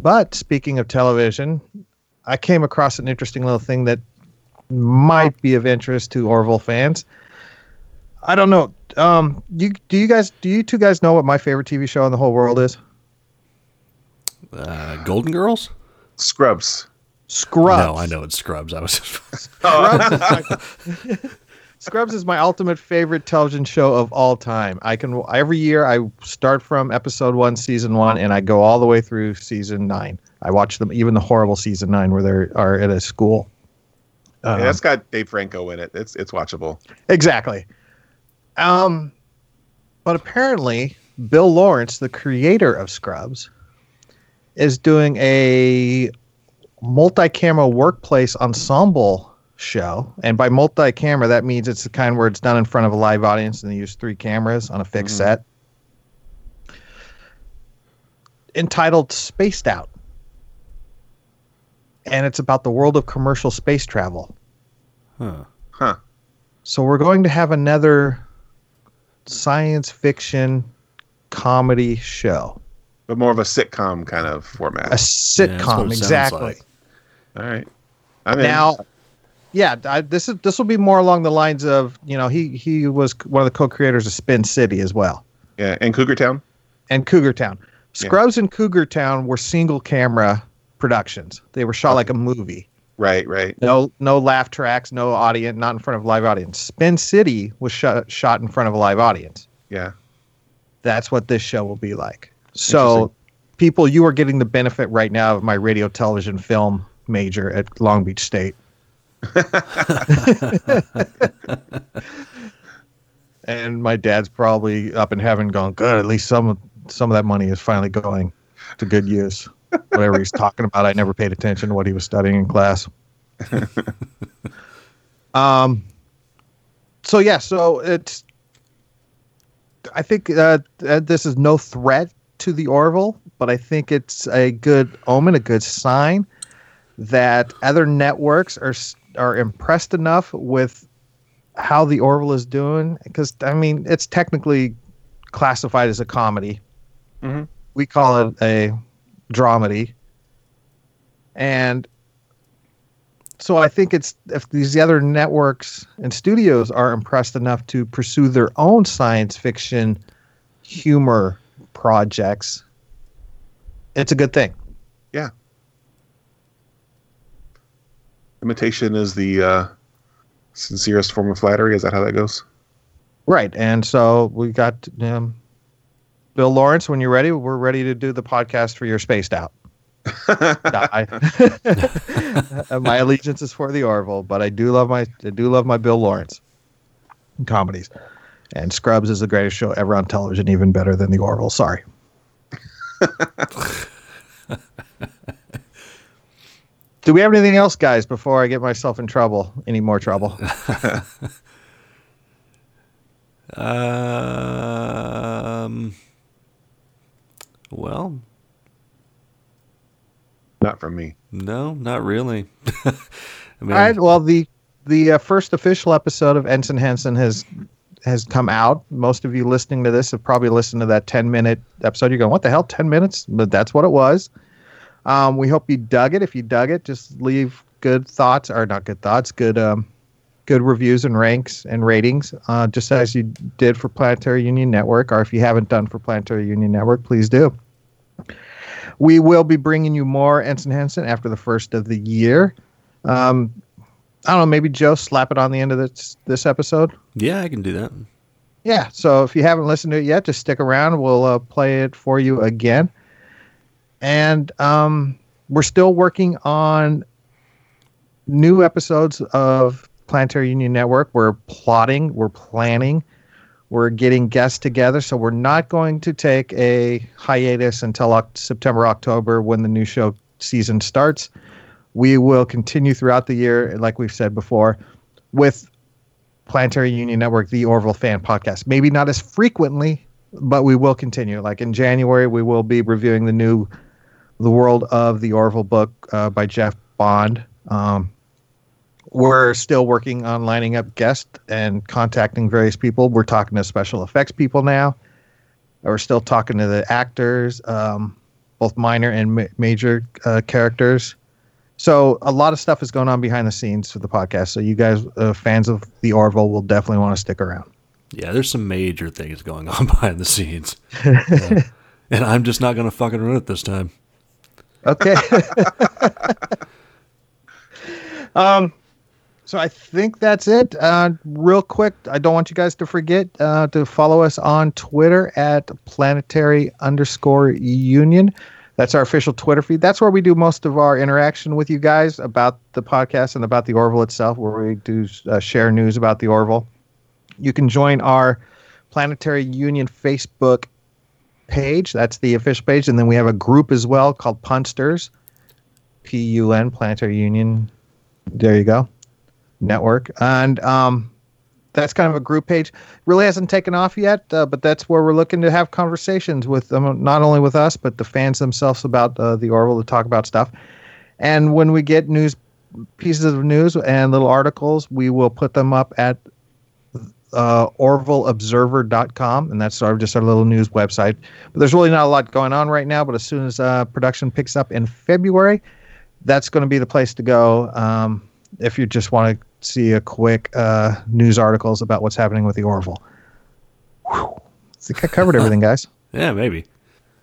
But speaking of television, I came across an interesting little thing that might be of interest to Orville fans. I don't know. Um, you do you guys do you two guys know what my favorite TV show in the whole world is? Uh, Golden Girls? Scrubs. Scrubs. No, I know it's Scrubs. I was [laughs] Scrubs is, my, Scrubs is my ultimate favorite television show of all time. I can every year I start from episode one, season one, and I go all the way through season nine. I watch them, even the horrible season nine where they are at a school. yeah, Um, it's got Dave Franco in it. It's it's watchable. Exactly. Um, but apparently, Bill Lawrence, the creator of Scrubs, is doing a multi-camera workplace ensemble show. And by multi-camera, that means it's the kind where it's done in front of a live audience and they use three cameras on a fixed Mhm. set. Entitled Spaced Out. And it's about the world of commercial space travel. huh. Huh. So we're going to have another science fiction comedy show, But more of a sitcom kind of format. a sitcom, it sounds exactly. like. All right. I'm in. Now, yeah, I, this is this will be more along the lines of you know he he was one of the co-creators of Spin City as well yeah, and Cougar Town. and Cougar Town. Yeah. Scrubs and Cougar Town were single camera productions. They were shot like a movie. Right, right. No, no laugh tracks, no audience, not in front of live audience. Spin City was shot shot in front of a live audience. Yeah. That's what this show will be like. So, people, you are getting the benefit right now of my radio, television, film major at Long Beach State. [laughs] and my dad's probably up in heaven going, "Good, at least some some of that money is finally going to good use." Whatever he's talking about, I never paid attention to what he was studying in class. [laughs] um. So yeah, so it's. I think uh, uh, this is no threat to the Orville, but I think it's a good omen, a good sign that other networks are are impressed enough with how the Orville is doing because I mean it's technically classified as a comedy. Mhm. We call it a dramedy, and so I think it's if these other networks and studios are impressed enough to pursue their own science fiction humor projects, it's a good thing. Yeah. Imitation is the uh, sincerest form of flattery. Is that how that goes? Right. And so we got um, Bill Lawrence. When you're ready, we're ready to do the podcast for your spaced out. [laughs] [laughs] My allegiance is for the Orville, but I do love my I do love my Bill Lawrence comedies. And Scrubs is the greatest show ever on television, even better than the Orville. Sorry. [laughs] do we have anything else, guys, before I get myself in trouble? Any more trouble? Um. Well, Not from me. no, not really. [laughs] I mean, All right. Well, the the uh, first official episode of Ensign Henson has has come out. Most of you listening to this have probably listened to that ten minute episode. You're going, "What the hell? Ten minutes?" But that's what it was. Um, we hope you dug it. If you dug it, just leave good thoughts or not good thoughts, good um, good reviews and ranks and ratings, uh, just as you did for Planetary Union Network. Or if you haven't done for Planetary Union Network, please do. We will be bringing you more Ensign Henson after the first of the year. Um, I don't know. Maybe Joe slap it on the end of this this episode. yeah, I can do that. Yeah. So if you haven't listened to it yet, just stick around. We'll uh, play it for you again. And um, we're still working on new episodes of Planetary Union Network. We're plotting. We're planning. We're getting guests together. So we're not going to take a hiatus until Oct- September, October when the new show season starts. We will continue throughout the year, like we've said before, with Planetary Union Network, the Orville Fan Podcast. Maybe not as frequently, but we will continue. Like in January, we will be reviewing the new The World of the Orville book uh, by Jeff Bond. Um, we're still working on lining up guests and contacting various people. We're talking to special effects people now. We're still talking to the actors, um, both minor and ma- major uh, characters. So a lot of stuff is going on behind the scenes for the podcast. So you guys, uh, fans of the Orville, will definitely want to stick around. Yeah, there's some major things going on [laughs] behind the scenes, Uh, and I'm just not gonna fucking ruin it this time. Okay. [laughs] [laughs] Um, so I think that's it. Uh, real quick, I don't want you guys to forget uh, to follow us on Twitter at planetary underscore union. That's our official Twitter feed. That's where we do most of our interaction with you guys about the podcast and about the Orville itself, where we do uh, share news about the Orville. You can join our Planetary Union Facebook page. That's the official page. And then we have a group as well called Punsters, P U N, Planetary Union. There you go. Network. And um, that's kind of a group page. Really hasn't taken off yet, uh, but that's where we're looking to have conversations with them, not only with us, but the fans themselves about uh, the Orville to talk about stuff. And when we get news pieces of news and little articles, we will put them up at uh, orvilleobserver.com, and that's our just our little news website. But there's really not a lot going on right now. But as soon as uh, production picks up in February, that's going to be the place to go um, if you just want to see a quick uh, news articles about what's happening with the Orville. Whew. I think I covered [laughs] everything, guys. Yeah, maybe.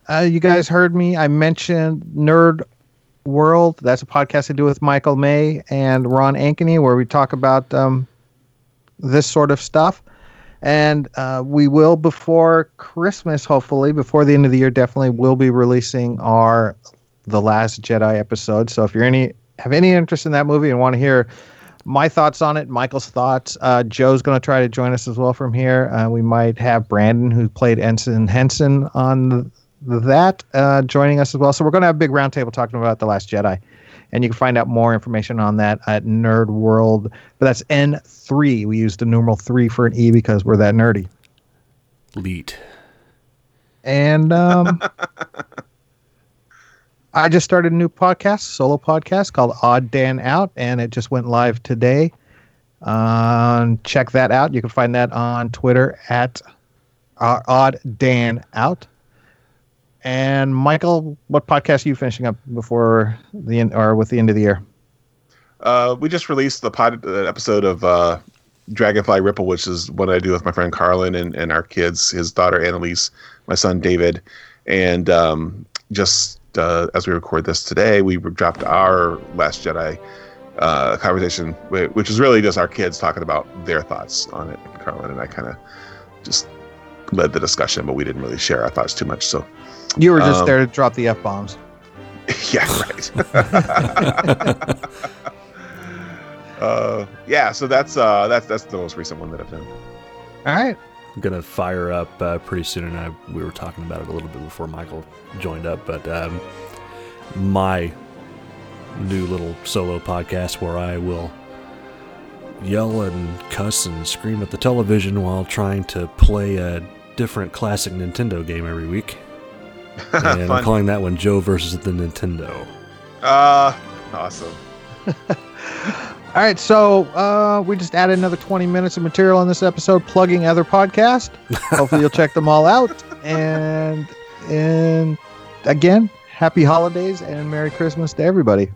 Uh, you guys heard me. I mentioned Nerd World. That's a podcast I do with Michael May and Ron Ankeny, where we talk about um, this sort of stuff. And uh, we will, before Christmas, hopefully, before the end of the year, definitely will be releasing our The Last Jedi episode. So if you're any have any interest in that movie and want to hear my thoughts on it, Michael's thoughts. Uh, Joe's going to try to join us as well from here. Uh, we might have Brandon, who played Ensign Henson, on that uh, joining us as well. So we're going to have a big roundtable talking about The Last Jedi. And you can find out more information on that at Nerd World. But that's N3. We use the numeral 3 for an E because we're that nerdy. Leet. And um, [laughs] I just started a new podcast, solo podcast called Odd Dan Out, and it just went live today. Um, check that out. You can find that on Twitter at uh, Odd Dan Out. And Michael, what podcast are you finishing up before the end or with the end of the year? Uh, we just released the pod uh, episode of uh, Dragonfly Ripple, which is what I do with my friend Carlin and, and our kids, his daughter Annalise, my son David, and um, just uh, as we record this today, we dropped our Last Jedi uh, conversation, which is really just our kids talking about their thoughts on it. Carlin and I kind of just led the discussion, but we didn't really share our thoughts too much. So you were just Um, there to drop the f bombs. [laughs] yeah, right. [laughs] uh, yeah, so that's uh, that's that's the most recent one that I've done. All right. I'm gonna fire up uh, pretty soon, and I we were talking about it a little bit before Michael joined up. But um, my new little solo podcast where I will yell and cuss and scream at the television while trying to play a different classic Nintendo game every week. [laughs] And I'm calling that one Joe versus the Nintendo. Uh, awesome. [laughs] All right, so uh, we just added another 20 minutes of material on this episode, plugging other podcasts. [laughs] Hopefully, you'll check them all out. And and again, happy holidays and Merry Christmas to everybody.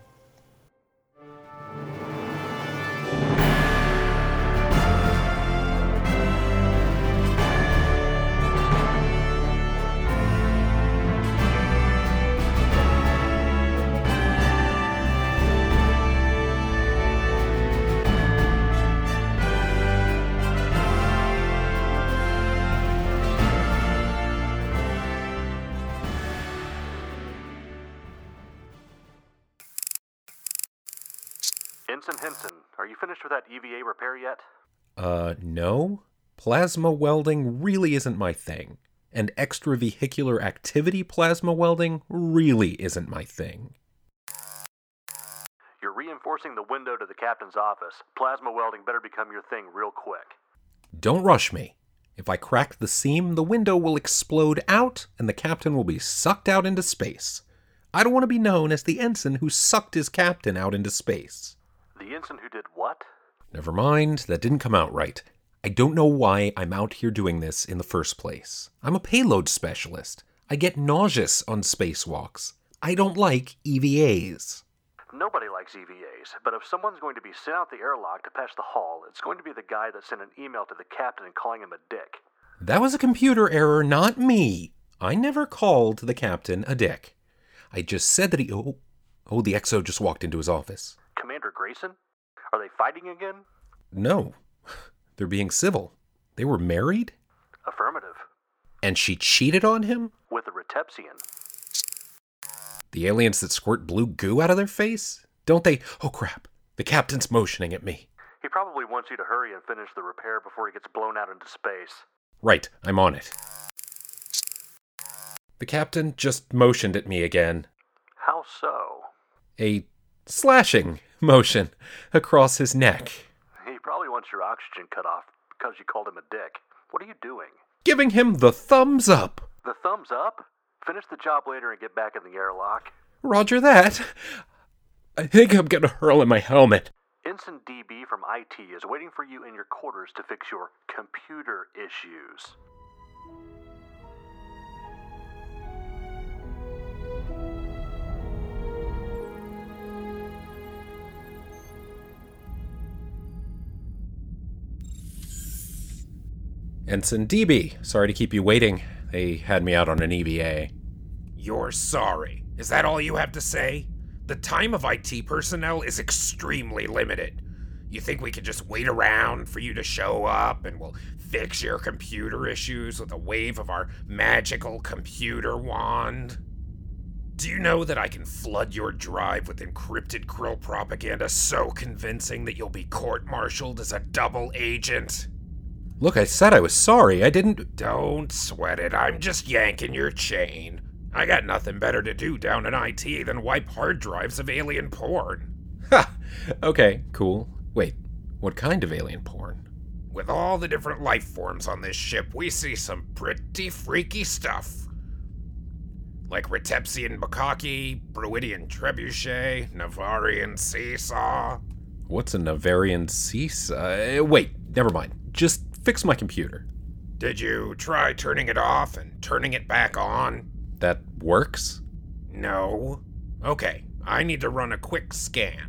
Finished with that EVA repair yet? Uh, no. Plasma welding really isn't my thing. And extravehicular activity plasma welding really isn't my thing. You're reinforcing the window to the captain's office. Plasma welding better become your thing real quick. Don't rush me. If I crack the seam, the window will explode out and the captain will be sucked out into space. I don't want to be known as the ensign who sucked his captain out into space. The ensign who did what? Never mind, that didn't come out right. I don't know why I'm out here doing this in the first place. I'm a payload specialist. I get nauseous on spacewalks. I don't like EVAs. Nobody likes EVAs, but if someone's going to be sent out the airlock to patch the hull, it's going to be the guy that sent an email to the captain and calling him a dick. That was a computer error, not me. I never called the captain a dick. I just said that he. Oh, oh, the XO just walked into his office. Grayson? Are they fighting again? No, [laughs] they're being civil. They were married? Affirmative. And she cheated on him? With a Retepsian. The aliens that squirt blue goo out of their face? Don't they? Oh crap. The captain's motioning at me. He probably wants you to hurry and finish the repair before he gets blown out into space. Right, I'm on it. The captain just motioned at me again. How so? A slashing motion across his neck. He probably wants your oxygen cut off because you called him a dick. What are you doing? Giving him the thumbs up. The thumbs up? Finish the job later and get back in the airlock. Roger that. I think I'm gonna hurl in my helmet. Ensign DB from IT is waiting for you in your quarters to fix your computer issues. Ensign DB, sorry to keep you waiting. They had me out on an EVA. You're sorry. Is that all you have to say? The time of IT personnel is extremely limited. You think we can just wait around for you to show up and we'll fix your computer issues with a wave of our magical computer wand? Do you know that I can flood your drive with encrypted Krill propaganda so convincing that you'll be court martialed as a double agent? Look, I said I was sorry. I didn't. Don't sweat it. I'm just yanking your chain. I got nothing better to do down in IT than wipe hard drives of alien porn. Ha! Okay, cool. Wait, what kind of alien porn? With all the different life forms on this ship, we see some pretty freaky stuff. Like Retepsian Macaque, Bruidian Trebuchet, Navarian Seesaw. What's a Navarian seesaw? Uh, wait, never mind. Just fix my computer. Did you try turning it off and turning it back on? That works? No. Okay, I need to run a quick scan.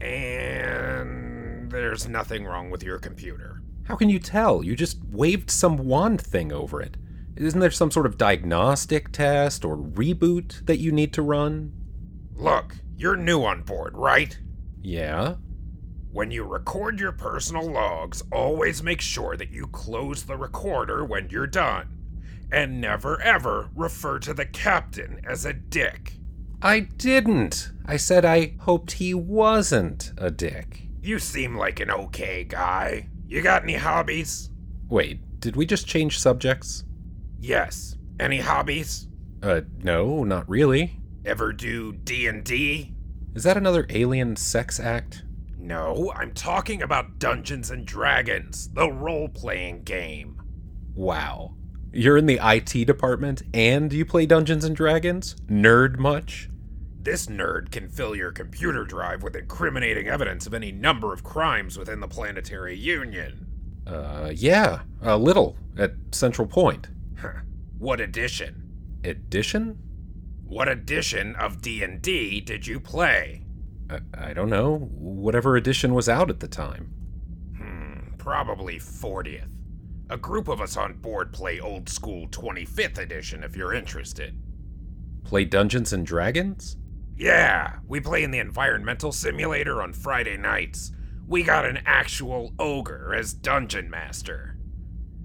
And there's nothing wrong with your computer. How can you tell? You just waved some wand thing over it. Isn't there some sort of diagnostic test or reboot that you need to run? Look, you're new on board, right? Yeah? When you record your personal logs, always make sure that you close the recorder when you're done. And never ever refer to the captain as a dick. I didn't. I said I hoped he wasn't a dick. You seem like an okay guy. You got any hobbies? Wait, did we just change subjects? Yes. Any hobbies? Uh, no, not really. Ever do D&D? Is that another alien sex act? No, I'm talking about Dungeons and Dragons, the role-playing game. Wow. You're in the IT department and you play Dungeons and Dragons? Nerd much? This nerd can fill your computer drive with incriminating evidence of any number of crimes within the Planetary Union. Uh, yeah, a little, at Central Point. What edition? Edition? What edition of D&D did you play? I, I don't know. Whatever edition was out at the time. Hmm, probably 40th. A group of us on board play old school 25th edition if you're interested. Play Dungeons and Dragons? Yeah, we play in the environmental simulator on Friday nights. We got an actual ogre as dungeon master.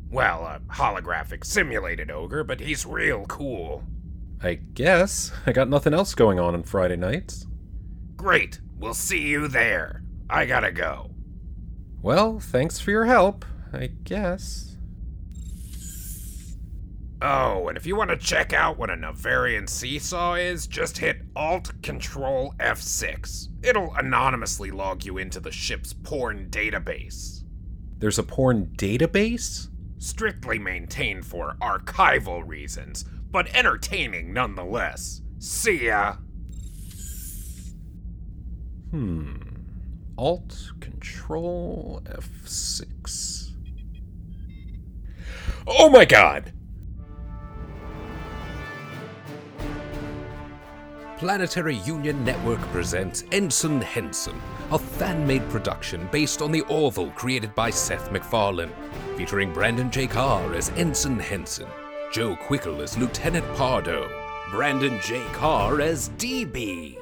Well, a holographic simulated ogre, but he's real cool. I guess. I got nothing else going on on Friday nights. Great, we'll see you there. I gotta go. Well, thanks for your help, I guess. Oh, and if you want to check out what a Navarian seesaw is, just hit Alt Control F6. It'll anonymously log you into the ship's porn database. There's a porn database? Strictly maintained for archival reasons, but entertaining nonetheless. See ya! Hmm. Alt Control F6. Oh my god! Planetary Union Network presents Ensign Henson, a fan made production based on the Orville created by Seth MacFarlane, featuring Brandon J. Carr as Ensign Henson, Joe Quickle as Lieutenant Pardo, Brandon J. Carr as DB,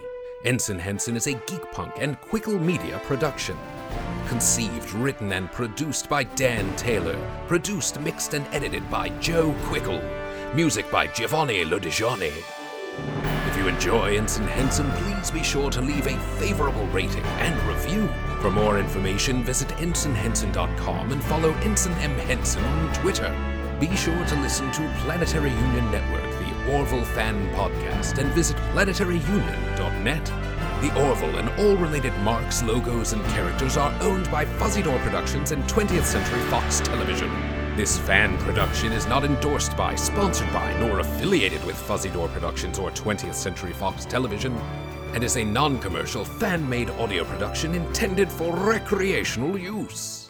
Ensign Henson is a geek punk and Quickle Media production. Conceived, written, and produced by Dan Taylor. Produced, mixed, and edited by Joe Quickle. Music by Giovanni Lodigiani. If you enjoy Ensign Henson, please be sure to leave a favorable rating and review. For more information, visit ensignhenson.com and follow Ensign M. Henson on Twitter. Be sure to listen to Planetary Union Network, Orville Fan Podcast, and visit planetaryunion.net. The Orville and all related marks, logos, and characters are owned by Fuzzy Door Productions and 20th Century Fox Television. This fan production is not endorsed by, sponsored by, nor affiliated with Fuzzy Door Productions or 20th Century Fox Television, and is a non commercial fan made audio production intended for recreational use.